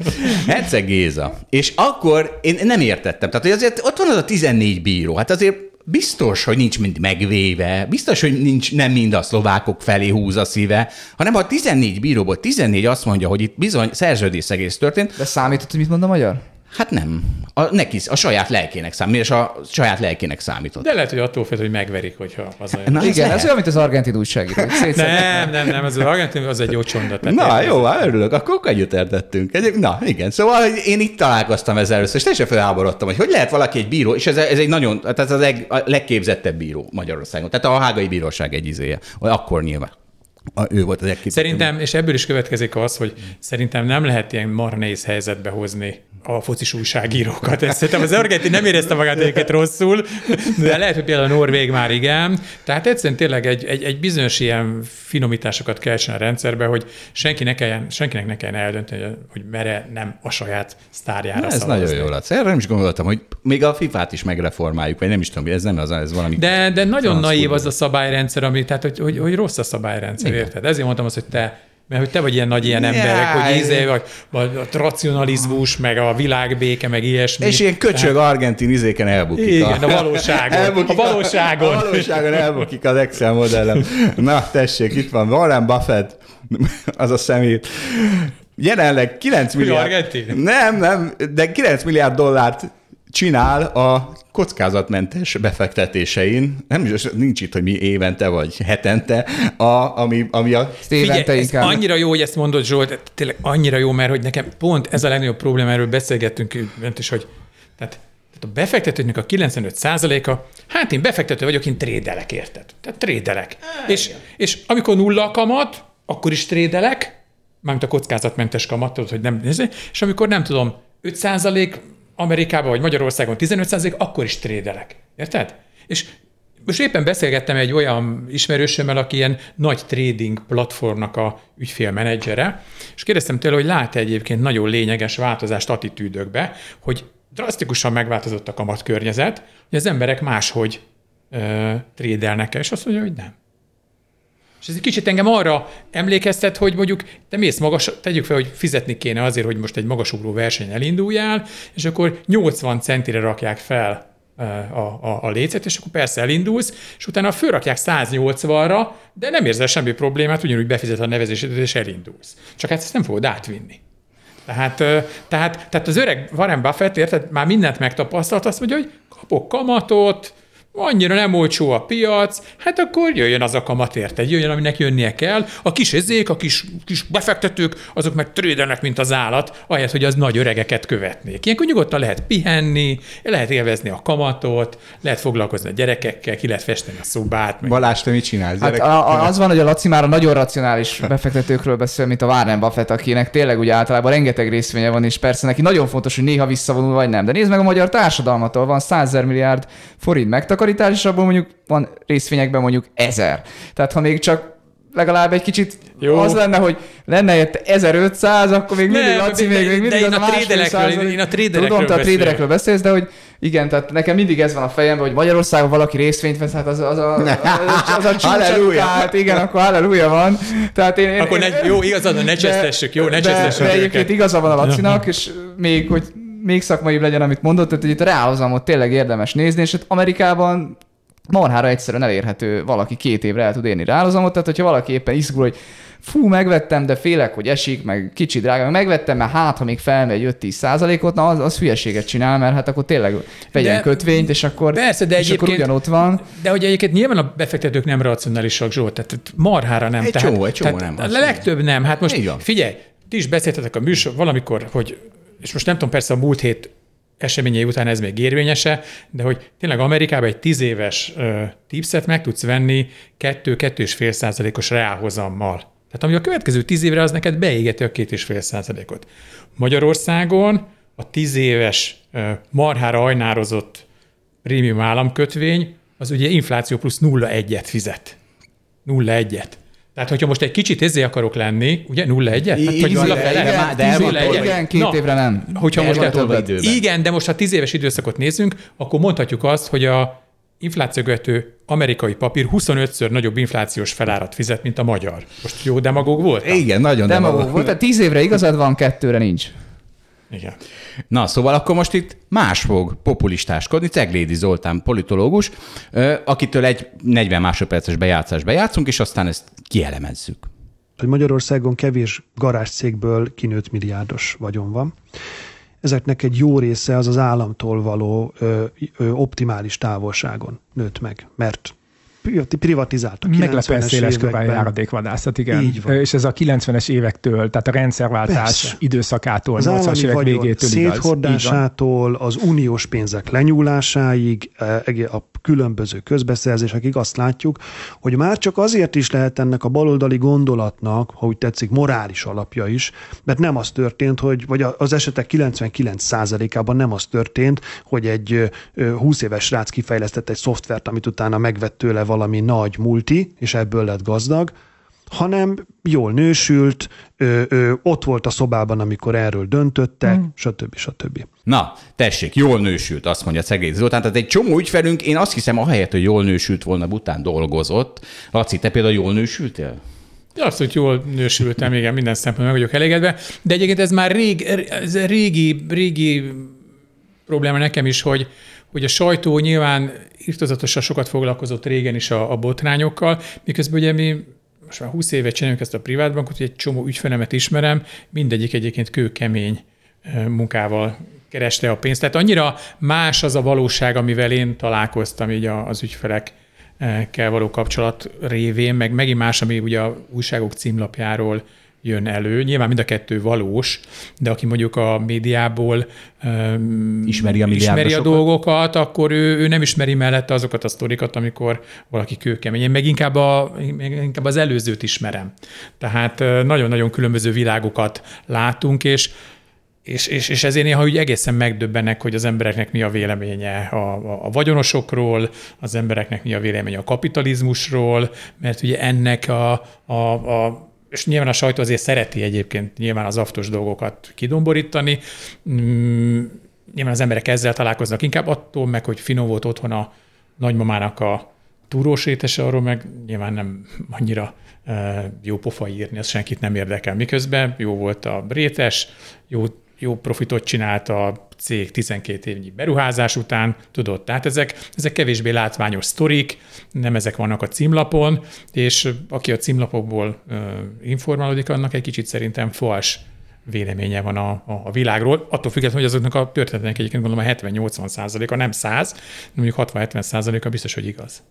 Speaker 3: Herceg Géza. És akkor én nem értettem. Tehát, hogy azért ott van az a 14 bíró. Hát azért biztos, hogy nincs mind megvéve, biztos, hogy nincs, nem mind a szlovákok felé húz a szíve, hanem a 14 bíróból 14 azt mondja, hogy itt bizony szerződésszegés történt.
Speaker 1: De számított, hogy mit mond a magyar?
Speaker 3: Hát nem. A, neki, a saját lelkének számít, és a saját lelkének számított.
Speaker 2: De lehet, hogy attól fél, hogy megverik, hogyha az
Speaker 1: olyan. Na, igen, ez olyan, mint az argentin újságíró.
Speaker 2: nem, nem, nem, az, az argentin az egy jó csonda.
Speaker 3: Na, jó, hát örülök, akkor együtt értettünk. Egy, na, igen, szóval én itt találkoztam ezzel először, és teljesen felháborodtam, hogy hogy lehet valaki egy bíró, és ez, ez egy nagyon, tehát ez a, leg, a legképzettebb bíró Magyarországon. Tehát a hágai bíróság egy izéje, vagy akkor nyilván. A, ő volt az legképzettebb.
Speaker 2: Szerintem, és ebből is következik az, hogy szerintem nem lehet ilyen mar nehéz helyzetbe hozni a focis újságírókat. Ezt szerintem az argentin nem érezte magát egyébként rosszul, de lehet, hogy például a Norvég már igen. Tehát egyszerűen tényleg egy, egy, egy bizonyos ilyen finomításokat kell a rendszerbe, hogy senki ne kelljen, senkinek ne kelljen eldönteni, hogy mere nem a saját sztárjára Na,
Speaker 3: Ez szavazni. nagyon jó lesz. Erre nem is gondoltam, hogy még a FIFA-t is megreformáljuk, vagy nem is tudom, ez nem az, ez valami.
Speaker 2: De, de nagyon naív az a szabályrendszer, ami, tehát hogy, hogy, hogy rossz a szabályrendszer, igen. érted? Ezért mondtam azt, hogy te mert hogy te vagy ilyen nagy ilyen emberek, hogy izé, vagy, vagy a racionalizmus, meg a világbéke, meg ilyesmi.
Speaker 3: És ilyen köcsög Tehát... argentin izéken elbukik.
Speaker 2: Igen, a, a valóságon. Elbukik a valóságon.
Speaker 3: A, a valóságon elbukik az Excel modellem. Na, tessék, itt van Warren Buffett, az a szemét. Jelenleg 9 milliárd...
Speaker 2: Argentin?
Speaker 3: Nem, nem, de 9 milliárd dollárt csinál a kockázatmentes befektetésein, nem is, nincs itt, hogy mi évente vagy hetente, a, ami, ami a...
Speaker 2: Figyelj, ez annyira jó, hogy ezt mondod, Zsolt, tényleg annyira jó, mert hogy nekem pont ez a legnagyobb probléma, erről beszélgettünk ment is, hogy tehát, tehát a befektetőknek a 95%-a, hát én befektető vagyok, én trédelek, érted? Tehát trédelek. És, és amikor nulla a kamat, akkor is trédelek, mármint a kockázatmentes kamat, tudod, hogy nem, és amikor nem tudom, 5 Amerikában vagy Magyarországon 15%, akkor is trédelek. Érted? És most éppen beszélgettem egy olyan ismerősömmel, aki ilyen nagy trading platformnak a ügyfélmenedzsere, és kérdeztem tőle, hogy lát-e egyébként nagyon lényeges változást attitűdökbe, hogy drasztikusan megváltozott a kamatkörnyezet, hogy az emberek máshogy ö, trédelnek el, és azt mondja, hogy nem. És ez egy kicsit engem arra emlékeztet, hogy mondjuk te mész magas, tegyük fel, hogy fizetni kéne azért, hogy most egy magasugró verseny elinduljál, és akkor 80 centire rakják fel a, a, a lécet, és akkor persze elindulsz, és utána fölrakják 180-ra, de nem érzel semmi problémát, ugyanúgy befizet a nevezésedet, és elindulsz. Csak hát ezt nem fogod átvinni. Tehát, tehát, tehát az öreg Warren Buffett, érted, már mindent megtapasztalt, azt mondja, hogy kapok kamatot, annyira nem olcsó a piac, hát akkor jöjjön az a kamat érte, jöjjön, aminek jönnie kell. A kis ezék, a kis, kis befektetők, azok meg trédelnek, mint az állat, ahelyett, hogy az nagy öregeket követnék. Ilyenkor nyugodtan lehet pihenni, lehet élvezni a kamatot, lehet foglalkozni a gyerekekkel, ki lehet festeni a szobát.
Speaker 3: Meg... Balázs, te mit csinálsz?
Speaker 1: Hát a, a, az van, hogy a Laci már a nagyon racionális befektetőkről beszél, mint a Warren Buffett, akinek tényleg ugye általában rengeteg részvénye van, és persze neki nagyon fontos, hogy néha visszavonul vagy nem. De nézd meg a magyar társadalmatól, van 100 milliárd forint megtakarítás, megtakarítás, és abból mondjuk van részvényekben mondjuk ezer. Tehát ha még csak legalább egy kicsit Jó. az lenne, hogy lenne érte 1500, akkor még mindig, Laci, még, még mindig
Speaker 2: az a, a tréderekről, én a tréderekről
Speaker 1: Tudom, te a tréderekről beszélsz, de hogy igen, tehát nekem mindig ez van a fejemben, hogy Magyarországon valaki részvényt vesz, hát az, az a, az, az a. Hát igen, akkor halleluja van. Tehát én, én,
Speaker 2: akkor ne, jó, igazad, ne csesztessük, jó, ne csesztessük.
Speaker 1: De, de egyébként igaza van a Lacinak, és még, hogy még szakmaibb legyen, amit mondott, tehát hogy itt a reálhozamot tényleg érdemes nézni, és itt Amerikában marhára egyszerűen elérhető, valaki két évre el tud érni reálhozamot, tehát hogyha valaki éppen izgul, hogy fú, megvettem, de félek, hogy esik, meg kicsit drága, meg megvettem, mert hát, ha még felmegy 5-10 százalékot, na az, az hülyeséget csinál, mert hát akkor tényleg vegyen de, kötvényt, és akkor,
Speaker 2: persze, de
Speaker 1: és akkor ugyanott van.
Speaker 2: De hogy egyébként nyilván a befektetők nem racionálisak, Zsolt, tehát marhára nem.
Speaker 3: Egy
Speaker 2: tehát,
Speaker 3: csomó, egy csomó
Speaker 2: tehát
Speaker 3: nem.
Speaker 2: A legtöbb nem. Hát most figyelj, ti is beszéltetek a műsor valamikor, hogy és most nem tudom, persze a múlt hét eseményei után ez még érvényese, de hogy tényleg Amerikában egy tíz éves tipset meg tudsz venni 2-2,5 százalékos reálhozammal. Tehát ami a következő tíz évre az neked beégeti a két és fél százalékot. Magyarországon a tíz éves uh, marhára ajnározott prémium államkötvény az ugye infláció plusz 0,1-et fizet. 0,1-et. Tehát, hogyha most egy kicsit ezé akarok lenni, ugye 0 1 hát,
Speaker 3: vagy nulla fele, de,
Speaker 1: de igen, két Na, évre nem.
Speaker 2: Hogyha most tehát, igen, de most ha tíz éves időszakot nézzünk, akkor mondhatjuk azt, hogy a inflációgető amerikai papír 25-ször nagyobb inflációs felárat fizet, mint a magyar. Most jó demagóg volt?
Speaker 3: Igen, nagyon demagóg,
Speaker 1: demagóg volt. Tehát tíz évre igazad van, kettőre nincs.
Speaker 2: Igen.
Speaker 3: Na, szóval akkor most itt más fog populistáskodni, Ceglédi Zoltán politológus, akitől egy 40 másodperces bejátszás bejátszunk, és aztán ezt kielemezzük.
Speaker 4: Hogy Magyarországon kevés garázscégből kinőtt milliárdos vagyon van. Ezeknek egy jó része az az államtól való ö, ö, optimális távolságon nőtt meg, mert privatizáltak.
Speaker 5: Meglepően széles körben járadékvadászat, igen. Így van. És ez a 90-es évektől, tehát a rendszerváltás Persze. időszakától,
Speaker 4: az 80-as évek végétől széthordásától, az uniós pénzek lenyúlásáig, e, a különböző közbeszerzésekig azt látjuk, hogy már csak azért is lehet ennek a baloldali gondolatnak, ha úgy tetszik, morális alapja is, mert nem az történt, hogy, vagy az esetek 99%-ában nem az történt, hogy egy 20 éves srác kifejlesztett egy szoftvert, amit utána megvett tőle valami nagy multi, és ebből lett gazdag, hanem jól nősült, ö, ö, ott volt a szobában, amikor erről döntöttek, mm. stb. stb.
Speaker 3: Na, tessék, jól nősült, azt mondja Szegély Zoltán. Tehát egy csomó ügyfelünk, én azt hiszem, ahelyett, hogy jól nősült volna, után dolgozott. Laci, te például jól nősültél?
Speaker 2: Azt, hogy jól nősültem, igen, minden szempontból meg vagyok elégedve. De egyébként ez már rég, ez régi, régi probléma nekem is, hogy, hogy a sajtó nyilván irtozatosan sokat foglalkozott régen is a, a botrányokkal, miközben ugye mi most már 20 éve csináljuk ezt a privátbankot, hogy egy csomó ügyfelemet ismerem, mindegyik egyébként kőkemény munkával kereste a pénzt. Tehát annyira más az a valóság, amivel én találkoztam így az ügyfelekkel való kapcsolat révén, meg megint más, ami ugye a újságok címlapjáról jön elő. Nyilván mind a kettő valós, de aki mondjuk a médiából
Speaker 3: um, ismeri a,
Speaker 2: ismeri a dolgokat, akkor ő, ő nem ismeri mellette azokat a sztorikat, amikor valaki kőkemény. Én meg inkább, a, inkább az előzőt ismerem. Tehát nagyon-nagyon különböző világokat látunk, és és, és, és ezért néha úgy egészen megdöbbenek, hogy az embereknek mi a véleménye a, a, a vagyonosokról, az embereknek mi a véleménye a kapitalizmusról, mert ugye ennek a, a, a és nyilván a sajtó azért szereti egyébként nyilván az aftos dolgokat kidomborítani. Mm, nyilván az emberek ezzel találkoznak inkább attól meg, hogy finom volt otthon a nagymamának a túrós étese, arról meg nyilván nem annyira jó pofa írni, az senkit nem érdekel. Miközben jó volt a rétes, jó jó profitot csinált a cég 12 évnyi beruházás után, tudod, tehát ezek, ezek kevésbé látványos sztorik, nem ezek vannak a címlapon, és aki a címlapokból informálódik, annak egy kicsit szerintem fals véleménye van a, a, a világról. Attól függetlenül, hogy azoknak a történetnek egyébként gondolom a 70-80 százaléka nem 100, de mondjuk 60-70 százaléka biztos, hogy igaz.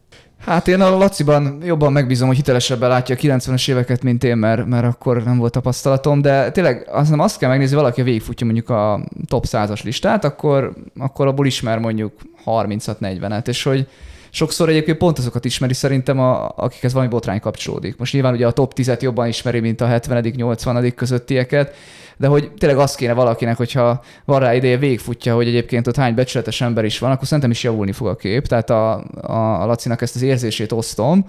Speaker 1: Hát én a Laciban jobban megbízom, hogy hitelesebben látja a 90-es éveket, mint én, mert, mert akkor nem volt tapasztalatom, de tényleg azt, nem azt kell megnézni, valaki végigfutja mondjuk a top 100-as listát, akkor, akkor abból ismer mondjuk 30-40-et, és hogy sokszor egyébként pont azokat ismeri szerintem, a, akikhez valami botrány kapcsolódik. Most nyilván ugye a top 10-et jobban ismeri, mint a 70 80 közöttieket, de hogy tényleg azt kéne valakinek, hogyha van rá ideje, végigfutja, hogy egyébként ott hány becsületes ember is van, akkor szerintem is javulni fog a kép. Tehát a, a, a Lacinak ezt az érzését osztom,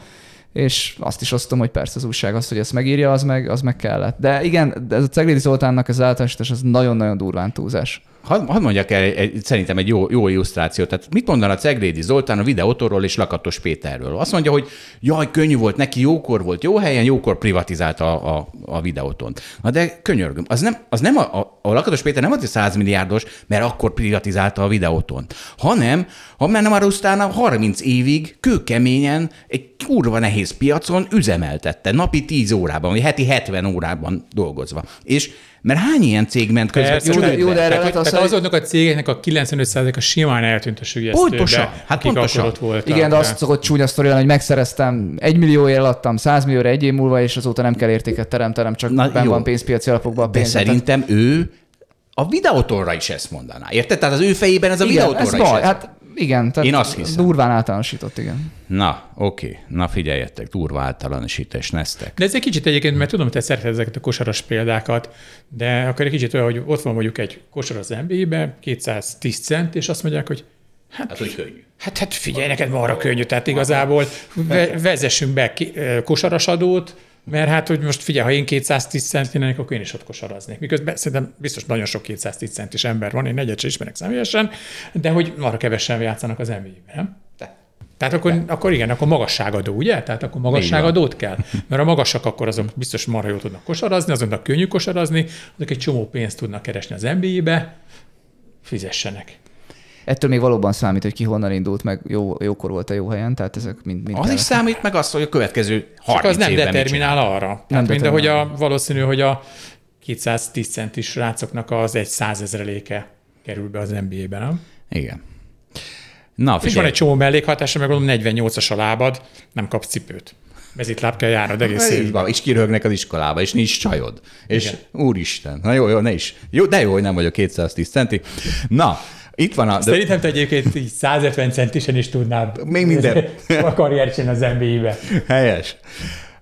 Speaker 1: és azt is osztom, hogy persze az újság az, hogy ezt megírja, az meg, az meg kellett. De igen, ez a Ceglédi Zoltánnak az általánosítás, az nagyon-nagyon durván túlzás
Speaker 3: hadd had mondjak el egy, szerintem egy jó, jó illusztrációt. Tehát mit mondaná Ceglédi Zoltán a videótorról és Lakatos Péterről? Azt mondja, hogy jaj, könnyű volt, neki jókor volt, jó helyen, jókor privatizálta a, a, a videóton. Na de könyörgöm, az nem, az nem a, a, a Lakatos Péter nem az 100 milliárdos, mert akkor privatizálta a videóton, hanem, ha már már utána 30 évig kőkeményen egy kurva nehéz piacon üzemeltette, napi 10 órában, vagy heti 70 órában dolgozva. És mert hány ilyen cég ment közben? Persze,
Speaker 2: jó, de, jó, de erre tehát, az, tehát azoknak a cégeknek a 95%-a simán eltűnt a sügyesztőbe.
Speaker 3: Pontosan, hát pontosan.
Speaker 1: Voltak, Igen, de azt szokott csúnya sztori, hogy megszereztem, egy millióért adtam, 100 millióra egy év múlva, és azóta nem kell értéket teremtenem, csak Na, ben van pénzpiaci alapokban a
Speaker 3: pénz. De szerintem ő a videótorra is ezt mondaná. Érted? Tehát az ő fejében ez a videótorra is baj.
Speaker 1: Hát igen, tehát Én azt hiszem. durván általánosított, igen.
Speaker 3: Na, oké. Na figyeljetek, durva általánosítás, neztek.
Speaker 2: De ez egy kicsit egyébként, mert tudom, hogy te szereted ezeket a kosaras példákat, de akkor egy kicsit olyan, hogy ott van mondjuk egy kosar az NBA-be, 210 cent, és azt mondják, hogy
Speaker 3: Hát, hát hogy könnyű.
Speaker 2: Hát, hát figyelj, neked arra könnyű, tehát igazából ve- vezessünk be kosarasadót, mert hát, hogy most figyelj, ha én 210 centinek, akkor én is ott kosaraznék. Miközben szerintem biztos nagyon sok 210 centis ember van, én negyed sem ismerek személyesen, de hogy arra kevesen játszanak az nba nem? De. Tehát akkor, akkor igen, akkor magasságadó, ugye? Tehát akkor magasságadót kell. Mert a magasak akkor azok biztos marha jól tudnak kosarazni, azoknak könnyű kosarazni, azok egy csomó pénzt tudnak keresni az NBA-be, fizessenek
Speaker 1: ettől még valóban számít, hogy ki honnan indult, meg jó, jókor volt a jó helyen, tehát ezek mind, mind
Speaker 3: Az kell. is számít, meg az, hogy a következő 30 Csak
Speaker 2: az nem determinál arra. Nem tehát hogy a, valószínű, hogy a 210 centis rácoknak az egy százezreléke kerül be az NBA-be, nem?
Speaker 3: Igen. Na,
Speaker 2: figyelj. És van egy csomó mellékhatása, meg gondolom 48-as a lábad, nem kapsz cipőt. Mezitláb kell járnod egész évben.
Speaker 3: És kirögnek az iskolába, és nincs csajod. És Igen. úristen, na jó, jó, ne is. Jó, de jó, hogy nem vagyok 210 centi. Na, itt van a...
Speaker 2: Szerintem te egyébként így 150 centisen is tudnád
Speaker 3: Még minden.
Speaker 2: a karriert az NBA-be.
Speaker 3: Helyes.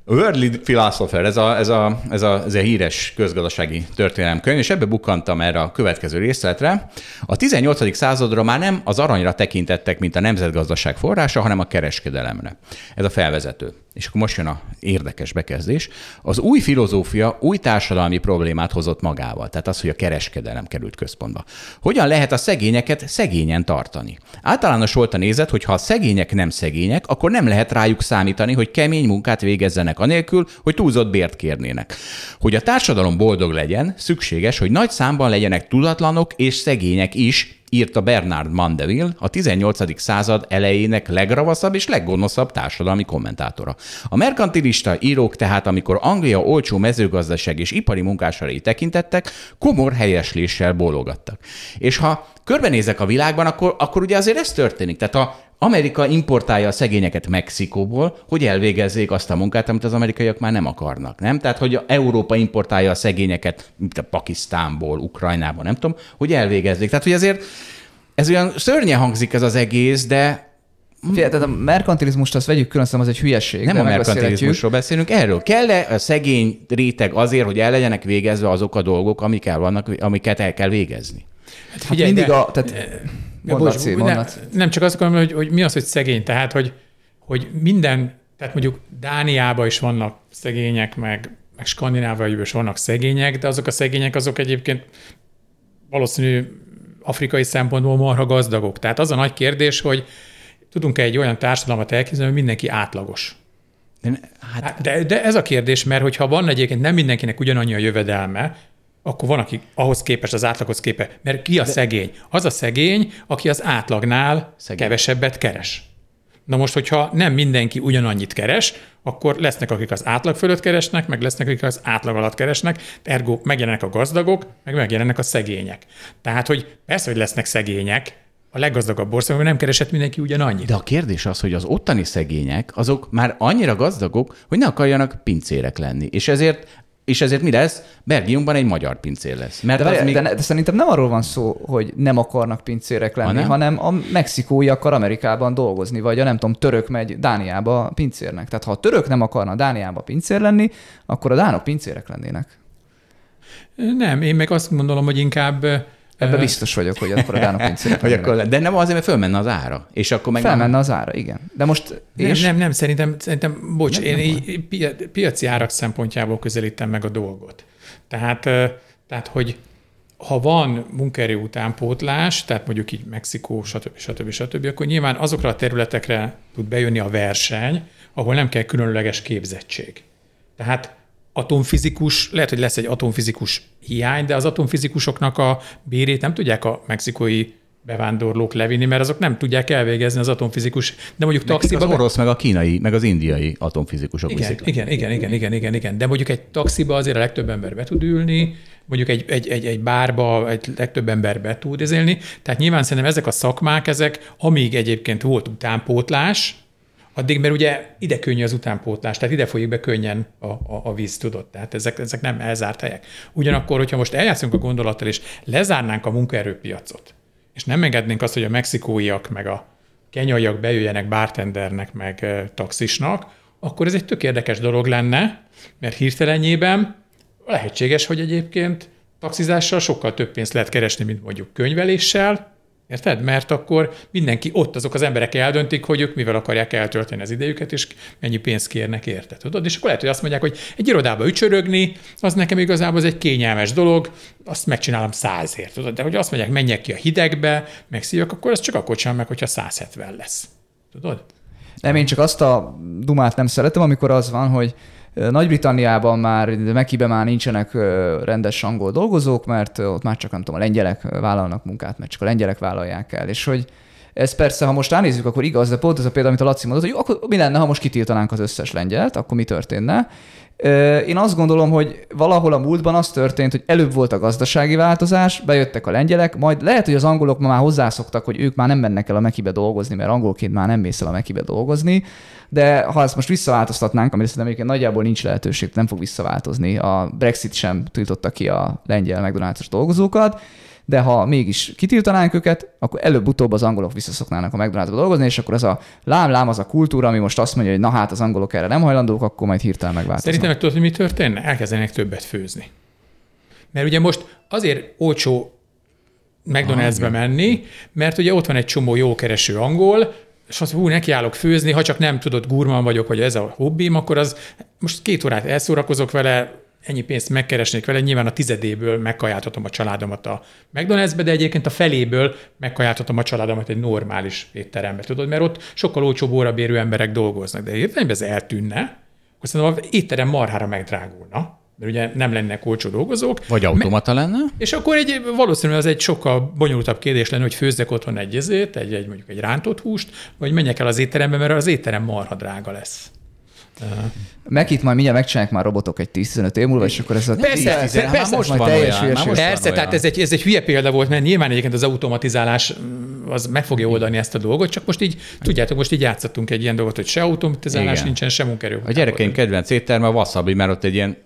Speaker 3: Worldly Philosopher, ez a, ez, a, ez, a, ez a híres közgazdasági történelemkönyv, és ebbe bukkantam erre a következő részletre. A 18. századra már nem az aranyra tekintettek, mint a nemzetgazdaság forrása, hanem a kereskedelemre. Ez a felvezető. És akkor most jön a érdekes bekezdés. Az új filozófia új társadalmi problémát hozott magával, tehát az, hogy a kereskedelem került központba. Hogyan lehet a szegényeket szegényen tartani? Általános volt a nézet, hogy ha a szegények nem szegények, akkor nem lehet rájuk számítani, hogy kemény munkát végezzenek anélkül, hogy túlzott bért kérnének. Hogy a társadalom boldog legyen, szükséges, hogy nagy számban legyenek tudatlanok és szegények is, írta Bernard Mandeville, a 18. század elejének legravaszabb és leggonoszabb társadalmi kommentátora. A merkantilista írók tehát, amikor Anglia olcsó mezőgazdaság és ipari munkásarai tekintettek, komor helyesléssel bólogattak. És ha körbenézek a világban, akkor, akkor ugye azért ez történik. Tehát a Amerika importálja a szegényeket Mexikóból, hogy elvégezzék azt a munkát, amit az amerikaiak már nem akarnak, nem? Tehát, hogy Európa importálja a szegényeket, mint a Pakisztánból, Ukrajnából, nem tudom, hogy elvégezzék. Tehát, hogy azért ez olyan szörnyen hangzik ez az egész, de
Speaker 1: Figyelj, tehát a merkantilizmust azt vegyük külön, az egy hülyeség.
Speaker 3: Nem a merkantilizmusról beszélünk, erről. Kell-e a szegény réteg azért, hogy el legyenek végezve azok a dolgok, amik el vannak, amiket el kell végezni?
Speaker 1: Hát figyelj, hát mindig de, a... Tehát,
Speaker 2: Mondaci, ne, nem csak azt akarom, hogy, hogy mi az, hogy szegény. Tehát, hogy, hogy minden, tehát mondjuk Dániában is vannak szegények, meg, meg Skandináviában is vannak szegények, de azok a szegények azok egyébként valószínű afrikai szempontból marha gazdagok. Tehát az a nagy kérdés, hogy tudunk-e egy olyan társadalmat elképzelni, hogy mindenki átlagos. De, hát... de, de ez a kérdés, mert hogyha van egyébként nem mindenkinek ugyanannyi a jövedelme, akkor van, aki ahhoz képest, az átlaghoz képest. Mert ki a De... szegény? Az a szegény, aki az átlagnál szegény. kevesebbet keres. Na most, hogyha nem mindenki ugyanannyit keres, akkor lesznek, akik az átlag fölött keresnek, meg lesznek, akik az átlag alatt keresnek, ergo megjelennek a gazdagok, meg megjelennek a szegények. Tehát, hogy persze, hogy lesznek szegények, a leggazdagabb országban nem keresett mindenki ugyanannyit.
Speaker 3: De a kérdés az, hogy az ottani szegények, azok már annyira gazdagok, hogy ne akarjanak pincérek lenni. És ezért és ezért mi lesz? Belgiumban egy magyar pincér lesz.
Speaker 1: Mert de, az még... de, de szerintem nem arról van szó, hogy nem akarnak pincérek lenni, hanem, hanem a mexikói akar Amerikában dolgozni, vagy a nem tudom, török megy Dániába pincérnek. Tehát ha a török nem akarna Dániába pincér lenni, akkor a dánok pincérek lennének.
Speaker 2: Nem, én meg azt gondolom, hogy inkább
Speaker 1: Ebben biztos vagyok, hogy akkor a dánok pincérek hogy
Speaker 3: akkor, De nem azért, mert fölmenne az ára. És akkor meg
Speaker 1: Felmenne nem... az ára, igen. De most...
Speaker 2: Nem, és... nem, nem, szerintem, szerintem bocs, nem, én nem piaci árak szempontjából közelítem meg a dolgot. Tehát, tehát hogy ha van munkaerő utánpótlás, tehát mondjuk így Mexikó, stb. stb. stb., akkor nyilván azokra a területekre tud bejönni a verseny, ahol nem kell különleges képzettség. Tehát atomfizikus, lehet, hogy lesz egy atomfizikus hiány, de az atomfizikusoknak a bérét nem tudják a mexikói bevándorlók levinni, mert azok nem tudják elvégezni az atomfizikus, de mondjuk taxiba...
Speaker 3: Az orosz, meg a kínai, meg az indiai atomfizikusok
Speaker 2: igen, viszik. Igen, igen, igen, igen, igen, igen, de mondjuk egy taxiba azért a legtöbb ember be tud ülni, mondjuk egy, egy, egy, egy bárba egy legtöbb ember be tud élni, tehát nyilván szerintem ezek a szakmák, ezek, amíg egyébként volt utánpótlás, addig, mert ugye ide könnyű az utánpótlás, tehát ide folyik be könnyen a, a, a víz, tudod. Tehát ezek, ezek nem elzárt helyek. Ugyanakkor, hogyha most eljátszunk a gondolattal, és lezárnánk a munkaerőpiacot, és nem engednénk azt, hogy a mexikóiak meg a kenyaiak bejöjjenek bartendernek, meg taxisnak, akkor ez egy tök érdekes dolog lenne, mert hirtelenjében lehetséges, hogy egyébként taxizással sokkal több pénzt lehet keresni, mint mondjuk könyveléssel, Érted? Mert akkor mindenki ott azok az emberek eldöntik, hogy ők mivel akarják eltölteni az idejüket, és mennyi pénzt kérnek érte. Tudod? És akkor lehet, hogy azt mondják, hogy egy irodába ücsörögni, az nekem igazából az egy kényelmes dolog, azt megcsinálom százért. Tudod? De hogy azt mondják, menjek ki a hidegbe, megszívjak, akkor az csak akkor csinálom meg, hogyha 170 lesz. Tudod?
Speaker 1: Nem, én csak azt a dumát nem szeretem, amikor az van, hogy nagy-Britanniában már, Mekiben már nincsenek rendes angol dolgozók, mert ott már csak nem tudom, a lengyelek vállalnak munkát, mert csak a lengyelek vállalják el. És hogy ez persze, ha most ránézzük, akkor igaz, de pont ez a példa, amit a Laci mondott, hogy jó, akkor mi lenne, ha most kitiltanánk az összes lengyelt, akkor mi történne? Én azt gondolom, hogy valahol a múltban az történt, hogy előbb volt a gazdasági változás, bejöttek a lengyelek, majd lehet, hogy az angolok ma már hozzászoktak, hogy ők már nem mennek el a Mekibe dolgozni, mert angolként már nem mész el a Mekibe dolgozni, de ha ezt most visszaváltoztatnánk, amire szerintem egyébként nagyjából nincs lehetőség, nem fog visszaváltozni, a Brexit sem tiltotta ki a lengyel McDonald's-os dolgozókat, de ha mégis kitiltanánk őket, akkor előbb-utóbb az angolok visszaszoknának a mcdonalds dolgozni, és akkor ez a lám-lám az a kultúra, ami most azt mondja, hogy na hát az angolok erre nem hajlandók, akkor majd hirtelen megváltoznak.
Speaker 2: Szerintem tudod, hogy mi történne? Elkezdenek többet főzni. Mert ugye most azért olcsó McDonald'sbe menni, mert ugye ott van egy csomó jó kereső angol, és azt hú, nekiállok főzni, ha csak nem tudod, gurman vagyok, vagy ez a hobbim, akkor az most két órát elszórakozok vele, ennyi pénzt megkeresnék vele, nyilván a tizedéből megkajáltatom a családomat a McDonald'sbe, de egyébként a feléből megkajáltatom a családomat egy normális étterembe, tudod, mert ott sokkal olcsóbb órabérő emberek dolgoznak, de értem, ez eltűnne, akkor szerintem az étterem marhára megdrágulna mert ugye nem lennek olcsó dolgozók.
Speaker 3: Vagy automata lenne.
Speaker 2: És akkor egy, valószínűleg az egy sokkal bonyolultabb kérdés lenne, hogy főzzek otthon egy ezét, egy, egy mondjuk egy rántott húst, vagy menjek el az étterembe, mert az étterem marha drága lesz.
Speaker 1: Meg itt majd mindjárt megcsinálják már robotok egy 10-15 év múlva, és akkor ez a
Speaker 2: persze, 10, persze, persze, most van teljes olyan, most persze, van tehát ez egy, ez egy hülye példa volt, mert nyilván egyébként az automatizálás mm, az meg fogja oldani ezt a dolgot, csak most így, tudjátok, most így játszottunk egy ilyen dolgot, hogy se automatizálás Igen. nincsen, se munkerő.
Speaker 3: A gyerekeim kedvenc étterme a wasabi, mert ott egy ilyen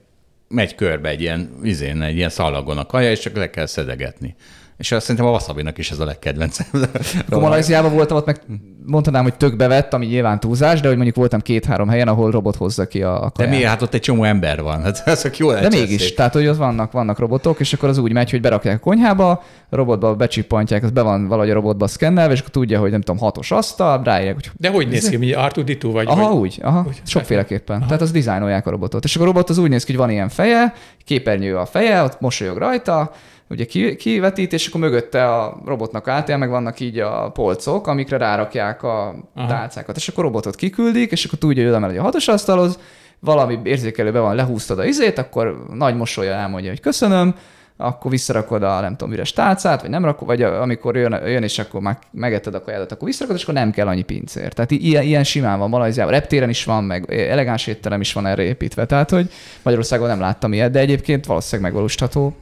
Speaker 3: megy körbe egy ilyen, izén, egy ilyen szalagon a kaja, és csak le kell szedegetni. És azt szerintem a wasabinak is ez a legkedvencem.
Speaker 1: Malajziában voltam, ott meg mondhatnám, hogy tök bevett, ami nyilván túlzás, de hogy mondjuk voltam két-három helyen, ahol robot hozza ki a, a
Speaker 3: kaját. De miért? Hát ott egy csomó ember van. Hát ezek
Speaker 1: jó De mégis, szép. tehát hogy ott vannak, vannak robotok, és akkor az úgy megy, hogy berakják a konyhába, a robotba becsippantják, az be van valahogy a robotba szkennelve, és akkor tudja, hogy nem tudom, hatos asztal, ráírják. Hogy...
Speaker 2: De hogy néz ki, mi R2D2 vagy?
Speaker 1: Aha,
Speaker 2: vagy...
Speaker 1: úgy, aha, úgy, sokféleképpen. Aha. Tehát az dizájnolják a robotot. És akkor a robot az úgy néz ki, hogy van ilyen feje, képernyő a feje, ott mosolyog rajta, ugye kivetít, és akkor mögötte a robotnak átjel, meg vannak így a polcok, amikre rárakják a Aha. tálcákat, és akkor robotot kiküldik, és akkor tudja, hogy oda megy a hatos asztalhoz, valami érzékelőben van, lehúztad a izét, akkor nagy mosolya elmondja, hogy köszönöm, akkor visszarakod a nem tudom, üres tálcát, vagy nem rakod, vagy amikor jön, jön és akkor már megetted a kajádat, akkor visszarakod, és akkor nem kell annyi pincér. Tehát ilyen, ilyen simán van Malajziában, reptéren is van, meg elegáns étterem is van erre építve. Tehát, hogy Magyarországon nem láttam ilyet, de egyébként valószínűleg megvalósítható.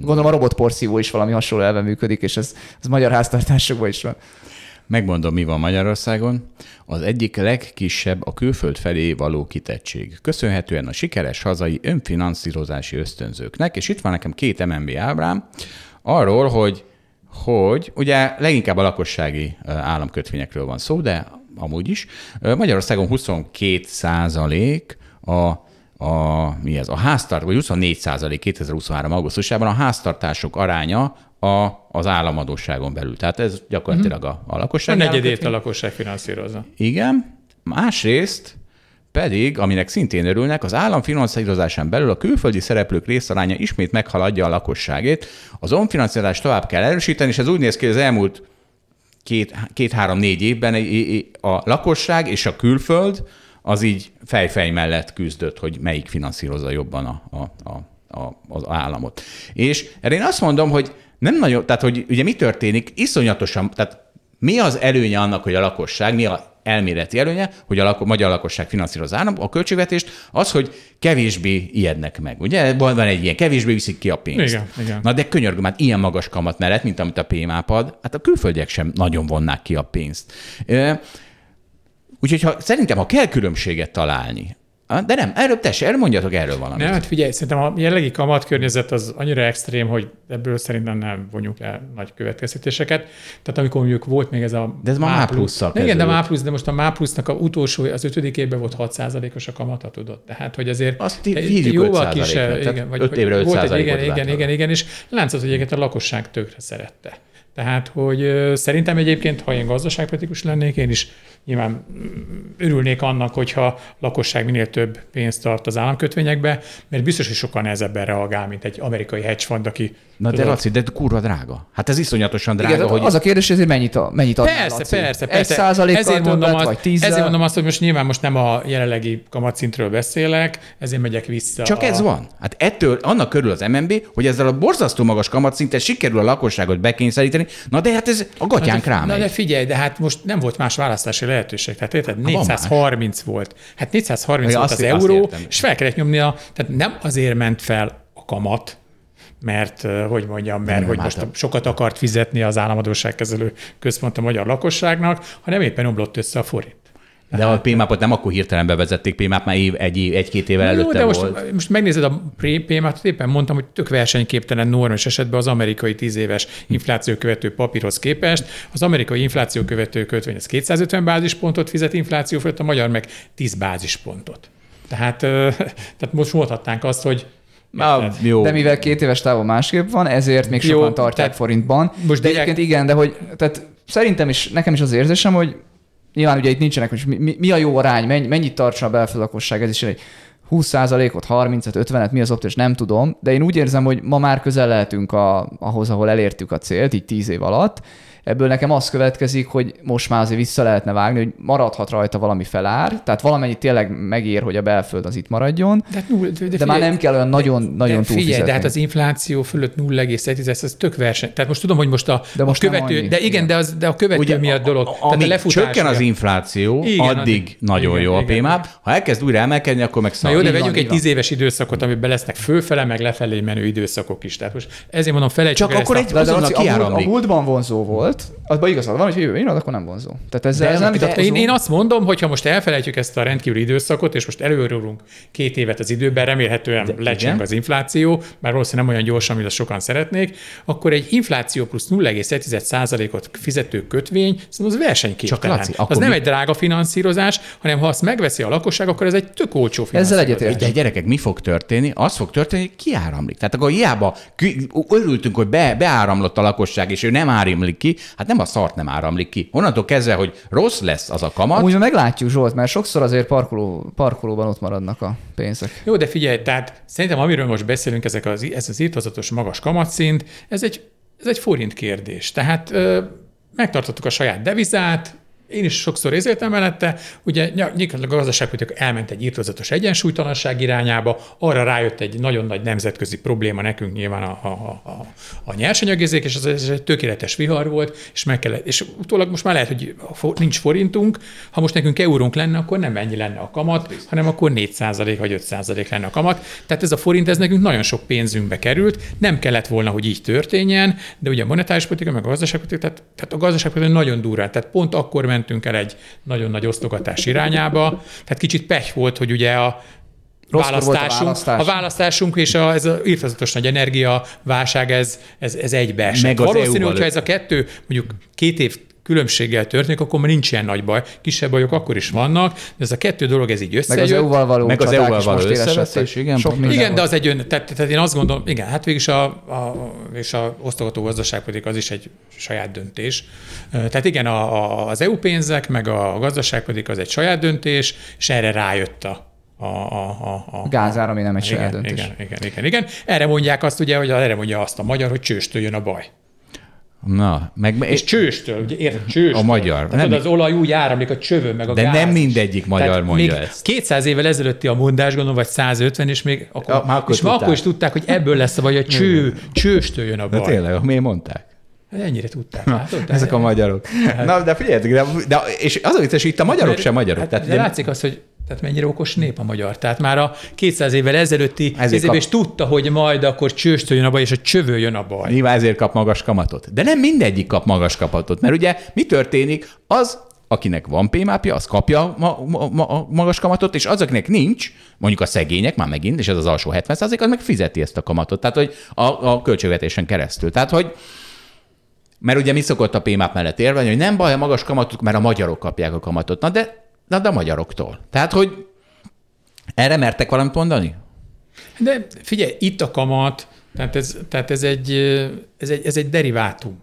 Speaker 1: Gondolom a robotporszívó is valami hasonló elve működik, és ez, ez magyar háztartásokban is van.
Speaker 3: Megmondom, mi van Magyarországon. Az egyik legkisebb a külföld felé való kitettség. Köszönhetően a sikeres hazai önfinanszírozási ösztönzőknek, és itt van nekem két MNB ábrám, arról, hogy hogy ugye leginkább a lakossági államkötvényekről van szó, de amúgy is. Magyarországon 22 százalék a a, mi ez, a háztart, vagy 24 százalék 2023. augusztusában a háztartások aránya a, az államadóságon belül. Tehát ez gyakorlatilag a, a lakosság.
Speaker 2: A negyedét a lakosság finanszírozza.
Speaker 3: Igen. Másrészt pedig, aminek szintén örülnek, az állam finanszírozásán belül a külföldi szereplők részaránya ismét meghaladja a lakosságét. Az onfinanszírozást tovább kell erősíteni, és ez úgy néz ki, hogy az elmúlt két-három-négy évben a lakosság és a külföld az így fejfej mellett küzdött, hogy melyik finanszírozza jobban a, a, a, a, az államot. És erre én azt mondom, hogy nem nagyon, tehát hogy ugye mi történik, iszonyatosan, tehát mi az előnye annak, hogy a lakosság, mi a elméleti előnye, hogy a lako- magyar lakosság finanszíroz a költségvetést, az, hogy kevésbé ijednek meg. Ugye van egy ilyen, kevésbé viszik ki a pénzt.
Speaker 2: Igen, igen.
Speaker 3: Na de könyörgöm, hát ilyen magas kamat mellett, mint amit a PMAP ad, hát a külföldiek sem nagyon vonnák ki a pénzt. Úgyhogy ha, szerintem, ha kell különbséget találni, de nem, erről tessék, erről mondjatok erről valamit.
Speaker 2: Nem, hát figyelj, szerintem a jelenlegi kamatkörnyezet az annyira extrém, hogy ebből szerintem nem vonjuk el nagy következtetéseket. Tehát amikor mondjuk volt még ez a
Speaker 3: De ez már MÁ plusz
Speaker 2: Igen, de MÁ plusz, de most a MÁ plusznak a utolsó, az ötödik évben volt 6%-os a kamata, tudod. Tehát, hogy azért
Speaker 3: Azt hívjuk jóval kisebb, igen, vagy, 5 évre 5
Speaker 2: volt egy, igen, igen, igen, igen, és látszott, hogy egyébként a lakosság tökre szerette. Tehát, hogy szerintem egyébként, ha én gazdaságpolitikus lennék, én is nyilván örülnék annak, hogyha a lakosság minél több pénzt tart az államkötvényekbe, mert biztos, hogy sokkal nehezebben reagál, mint egy amerikai hedge fund, aki...
Speaker 3: Na tudod, de Laci, de kurva drága. Hát ez iszonyatosan drága. Igen,
Speaker 1: hogy... Az a kérdés, hogy mennyit, a, mennyit adnál,
Speaker 2: Persze, Laci? persze, persze. Egy százalékkal ezért mondom azt, vagy tízzel? Ezért mondom azt, hogy most nyilván most nem a jelenlegi kamatszintről beszélek, ezért megyek vissza.
Speaker 3: Csak a... ez van. Hát ettől annak körül az MNB, hogy ezzel a borzasztó magas kamatszinten sikerül a lakosságot bekényszeríteni. Na de hát ez a gatyánk rá
Speaker 2: Na de figyelj, de hát most nem volt más választási lehetőség. Tehát érted, 430 volt. Hát 430 ja, volt az euró, és fel kellett nyomni a, tehát nem azért ment fel a kamat, mert, hogy mondjam, mert nem hogy most hát sokat akart fizetni az államadóságkezelő központ a magyar lakosságnak, hanem éppen omlott össze a forint.
Speaker 3: De a PMAP-ot nem akkor hirtelen bevezették, PMAP már év, egy, év, egy-két évvel előtte de
Speaker 2: most,
Speaker 3: volt.
Speaker 2: most megnézed a PMAP-ot, éppen mondtam, hogy tök versenyképtelen normális esetben az amerikai 10 éves infláció követő papírhoz képest. Az amerikai infláció követő kötvény az 250 bázispontot fizet infláció fölött, a magyar meg 10 bázispontot. Tehát, tehát most mondhatnánk azt, hogy
Speaker 1: Na, jó. De mivel két éves távon másképp van, ezért még sokan jó, tartják tehát forintban. Most de egyébként igen, de hogy tehát szerintem is, nekem is az érzésem, hogy nyilván ugye itt nincsenek, hogy mi, mi a jó arány, mennyi, mennyit tartson a belföld lakosság, ez is egy 20%-ot, 30-et, 50-et, mi az optimus, nem tudom, de én úgy érzem, hogy ma már közel lehetünk a, ahhoz, ahol elértük a célt, így 10 év alatt, Ebből nekem az következik, hogy most már azért vissza lehetne vágni, hogy maradhat rajta valami felár, tehát valamennyit tényleg megér, hogy a belföld az itt maradjon, de, de, de, de, de már nem kell olyan nagyon, de, nagyon
Speaker 2: de figyelj, de hát az infláció fölött 0,1, ez tök verseny. Tehát most tudom, hogy most a, de most a követő, annyi, de igen, igen, de, az, de a követő Ugye, miatt dolog.
Speaker 3: A, a, tehát a csökken az infláció, igen, addig addig nagyon igen, jó a PMAP. Ha elkezd újra emelkedni, akkor meg
Speaker 2: Na jó, de vegyünk egy tíz éves időszakot, amiben lesznek fölfele, meg lefelé menő időszakok is. Tehát most ezért mondom, felejtsük
Speaker 1: Csak akkor egy a múltban vonzó volt, azban igazad van, hogy jövő évad, akkor nem vonzó. Tehát ezzel, ez nem
Speaker 2: de én, én, azt mondom, hogy ha most elfelejtjük ezt a rendkívüli időszakot, és most előrülünk két évet az időben, remélhetően lecseng az infláció, mert valószínűleg nem olyan gyorsan, mint azt sokan szeretnék, akkor egy infláció plusz 0,1%-ot fizető kötvény, szerintem az versenyképtelen. Csak Laci, az mi... nem egy drága finanszírozás, hanem ha azt megveszi a lakosság, akkor ez egy tök olcsó finanszírozás.
Speaker 3: Ezzel egyetért. De gyerekek, mi fog történni? Az fog történni, hogy kiáramlik. Tehát akkor hiába örültünk, hogy be, beáramlott a lakosság, és ő nem áramlik ki, hát nem a szart nem áramlik ki. Onnantól kezdve, hogy rossz lesz az a kamat.
Speaker 1: Úgy meglátjuk, Zsolt, mert sokszor azért parkoló, parkolóban ott maradnak a pénzek.
Speaker 2: Jó, de figyelj, tehát szerintem amiről most beszélünk, ezek az, ez az írtozatos magas kamatszint, ez egy, ez egy forint kérdés. Tehát ö, megtartottuk a saját devizát, én is sokszor érzéltem mellette, ugye a gazdaságpolitika elment egy írtozatos egyensúlytalanság irányába, arra rájött egy nagyon nagy nemzetközi probléma nekünk nyilván a, a, a, a nyersanyagézék, és ez, ez egy tökéletes vihar volt, és meg kellett, és utólag most már lehet, hogy nincs forintunk, ha most nekünk eurónk lenne, akkor nem ennyi lenne a kamat, hanem akkor 4% vagy 5% lenne a kamat. Tehát ez a forint, ez nekünk nagyon sok pénzünkbe került, nem kellett volna, hogy így történjen, de ugye a monetáris politika, meg a gazdaságpolitika, tehát, tehát a gazdaságpolitika nagyon durán, tehát pont akkor mentünk el egy nagyon nagy osztogatás irányába. Tehát kicsit pech volt, hogy ugye a választásunk, a, választás. a választásunk és a, ez a írtazatos nagy energia válság, ez, ez, ez egybeesett. Valószínű, hogyha ez a kettő mondjuk két év különbséggel történik, akkor már nincs ilyen nagy baj. Kisebb bajok akkor is vannak, de ez a kettő dolog, ez így összejön.
Speaker 1: Meg az EU-val való,
Speaker 3: meg az EU-val való összevetés, igen.
Speaker 2: Sok igen, de az egy ön, tehát, tehát, én azt gondolom, igen, hát végig a, a, és a osztogató gazdaságpolitika az is egy saját döntés. Tehát igen, a, a, az EU pénzek, meg a gazdaságpolitika az egy saját döntés, és erre rájött a, a, a,
Speaker 1: a, a gázár, ami nem egy
Speaker 2: igen,
Speaker 1: saját döntés.
Speaker 2: Igen, igen, igen, igen. Erre mondják azt, ugye, hogy erre mondja azt a magyar, hogy csőstől jön a baj.
Speaker 3: Na, meg...
Speaker 2: És csőstől, ugye érted, csőstől.
Speaker 3: A magyar.
Speaker 2: Tehát nem, az olaj úgy áramlik a csövön, meg a
Speaker 3: De
Speaker 2: gáz
Speaker 3: nem mindegyik magyar Tehát mondja még ezt.
Speaker 2: 200 évvel ezelőtti a mondás, gondolom, vagy 150, és még akkor, ja, már akkor és akkor is tudták, hogy ebből lesz a vagy a cső, csőstől jön a baj.
Speaker 3: De tényleg, miért mondták?
Speaker 2: Hát ennyire tudták. Látod?
Speaker 3: Ezek a magyarok. Hát. Na, de figyeljetek, de, de, és az a vicces, itt a magyarok hát, sem magyarok. Hát,
Speaker 2: tehát, de látszik az, hogy tehát mennyire okos nép a magyar. Tehát már a 200 évvel ezelőtti ezért kap... és tudta, hogy majd akkor csőstől jön a baj, és a csövő jön a baj.
Speaker 3: Nyilván ezért kap magas kamatot. De nem mindegyik kap magas kamatot, mert ugye mi történik? Az, akinek van pémápja, az kapja ma, ma, ma, magas kamatot, és az, akinek nincs, mondjuk a szegények már megint, és ez az alsó 70 az meg fizeti ezt a kamatot. Tehát, hogy a, a költségvetésen keresztül. Tehát, hogy mert ugye mi szokott a PMAP mellett érvelni, hogy nem baj a magas kamatot, mert a magyarok kapják a kamatot. Na de Na, de a magyaroktól. Tehát, hogy erre mertek valamit mondani?
Speaker 2: De figyelj, itt a kamat, tehát ez, tehát ez, egy, ez, egy, ez egy derivátum.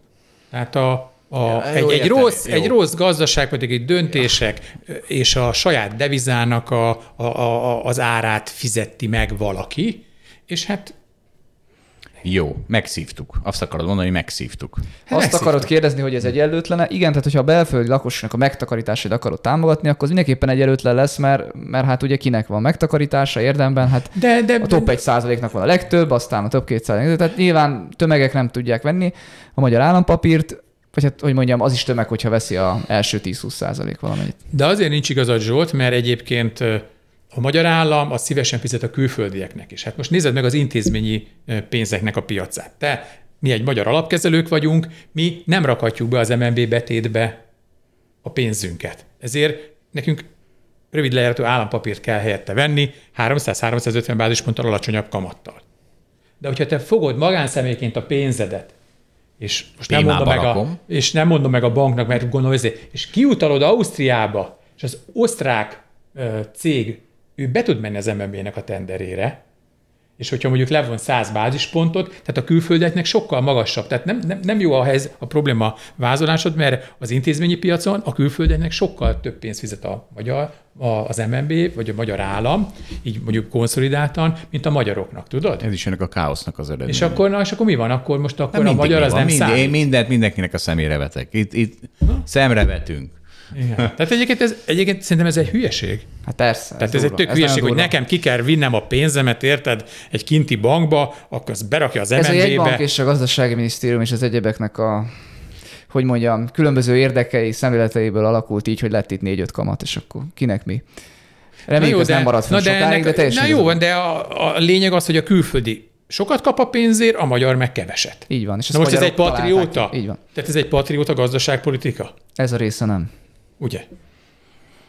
Speaker 2: Tehát a, a, ja, egy, egy, rossz, egy rossz gazdaság, pedig egy döntések ja. és a saját devizának a, a, a, az árát fizeti meg valaki, és hát
Speaker 3: jó, megszívtuk. Azt akarod mondani, hogy megszívtuk.
Speaker 1: Hát Azt akarod kérdezni, hogy ez egyenlőtlene? Igen, tehát hogyha a belföldi lakosságnak a megtakarításait akarod támogatni, akkor az mindenképpen egyenlőtlen lesz, mert, mert hát ugye kinek van megtakarítása érdemben, hát de, de, a top 1 százaléknak van a legtöbb, aztán a top 2 százalék. Tehát nyilván tömegek nem tudják venni a magyar állampapírt, vagy hát, hogy mondjam, az is tömeg, hogyha veszi a első 10-20 százalék valamennyit.
Speaker 2: De azért nincs igazad Zsolt, mert egyébként a magyar állam az szívesen fizet a külföldieknek is. Hát most nézed meg az intézményi pénzeknek a piacát. Te, mi egy magyar alapkezelők vagyunk, mi nem rakhatjuk be az MNB betétbe a pénzünket. Ezért nekünk rövid lejáratú állampapírt kell helyette venni 300-350 bázisponttal alacsonyabb kamattal. De hogyha te fogod magánszemélyként a pénzedet, és most nem mondom, meg a, és nem mondom meg a banknak, mert gondolom, és kiutalod Ausztriába, és az osztrák cég ő be tud menni az MNB-nek a tenderére, és hogyha mondjuk levon 100 bázispontot, tehát a külföldeknek sokkal magasabb. Tehát nem, nem, nem jó a, helyz, a probléma vázolásod, mert az intézményi piacon a külföldeknek sokkal több pénzt fizet a magyar, a, az MNB, vagy a magyar állam, így mondjuk konszolidáltan, mint a magyaroknak, tudod?
Speaker 3: Ez is ennek a káosznak az eredménye.
Speaker 2: És akkor, na, és akkor mi van? Akkor most akkor a magyar az nem
Speaker 3: Mind, Én mindent mindenkinek a szemére vetek. Itt, itt szemre vetünk.
Speaker 2: Igen. Tehát egyébként, ez, egyébként szerintem ez egy hülyeség.
Speaker 1: Hát persze.
Speaker 2: Tehát ez, ez egy tök ez hülyeség, hogy nekem ki kell vinnem a pénzemet, érted, egy kinti bankba, akkor az berakja az MNB-be. Ez
Speaker 1: egy bank és a gazdasági minisztérium és az egyebeknek a hogy mondjam, különböző érdekei, szemléleteiből alakult így, hogy lett itt négy-öt kamat, és akkor kinek mi. Reméljük, ez de, nem marad fel de sokáig, ennek, de teljesen...
Speaker 2: Na jó van, de a, a lényeg az, hogy a külföldi sokat kap a pénzért, a magyar meg keveset.
Speaker 1: Így van. És
Speaker 2: Na most ez egy patrióta? Így van. Tehát ez egy patrióta gazdaságpolitika?
Speaker 1: Ez a része nem.
Speaker 2: Ugye?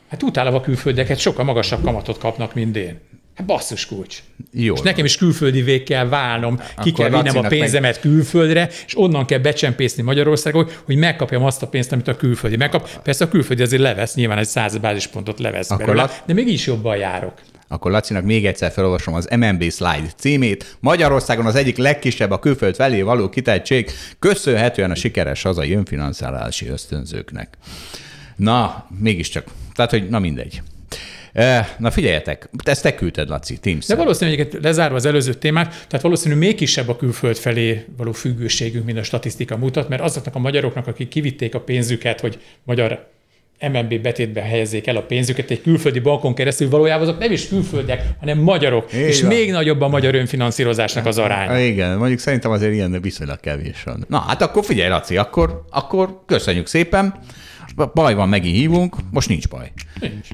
Speaker 2: Hát utálva a külföldeket sokkal magasabb kamatot kapnak, mint én. Hát basszus kulcs. Jó. És nekem is külföldi kell válnom, ki kell vinnem a pénzemet meg... külföldre, és onnan kell becsempészni Magyarországon, hogy megkapjam azt a pénzt, amit a külföldi megkap. Persze a külföldi azért levesz, nyilván egy száz bázispontot levesz Akkor belőle, de még is jobban járok.
Speaker 3: Akkor Lacinak még egyszer felolvasom az MNB slide címét. Magyarországon az egyik legkisebb a külföld felé való kitettség, köszönhetően a sikeres hazai önfinanszálási ösztönzőknek. Na, mégiscsak. Tehát, hogy na mindegy. Na figyeljetek, ezt te küldted, Laci, Teams.
Speaker 2: De valószínűleg lezárva az előző témát, tehát valószínűleg még kisebb a külföld felé való függőségünk, mint a statisztika mutat, mert azoknak a magyaroknak, akik kivitték a pénzüket, hogy magyar MNB betétbe helyezzék el a pénzüket egy külföldi bankon keresztül, valójában azok nem is külföldiek, hanem magyarok, Igen. és még nagyobb a magyar önfinanszírozásnak az aránya.
Speaker 3: Igen, mondjuk szerintem azért ilyen viszonylag kevés van. Na hát akkor figyelj, Laci, akkor, akkor köszönjük szépen. Baj van, megint hívunk, most nincs baj.
Speaker 2: Nincs.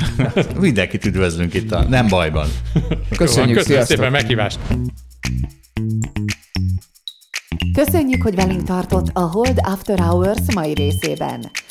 Speaker 3: Mindenkit üdvözlünk itt a nem bajban.
Speaker 2: Köszönjük, köszönjük szépen a meghívást.
Speaker 6: Köszönjük, hogy velünk tartott a Hold After Hours mai részében.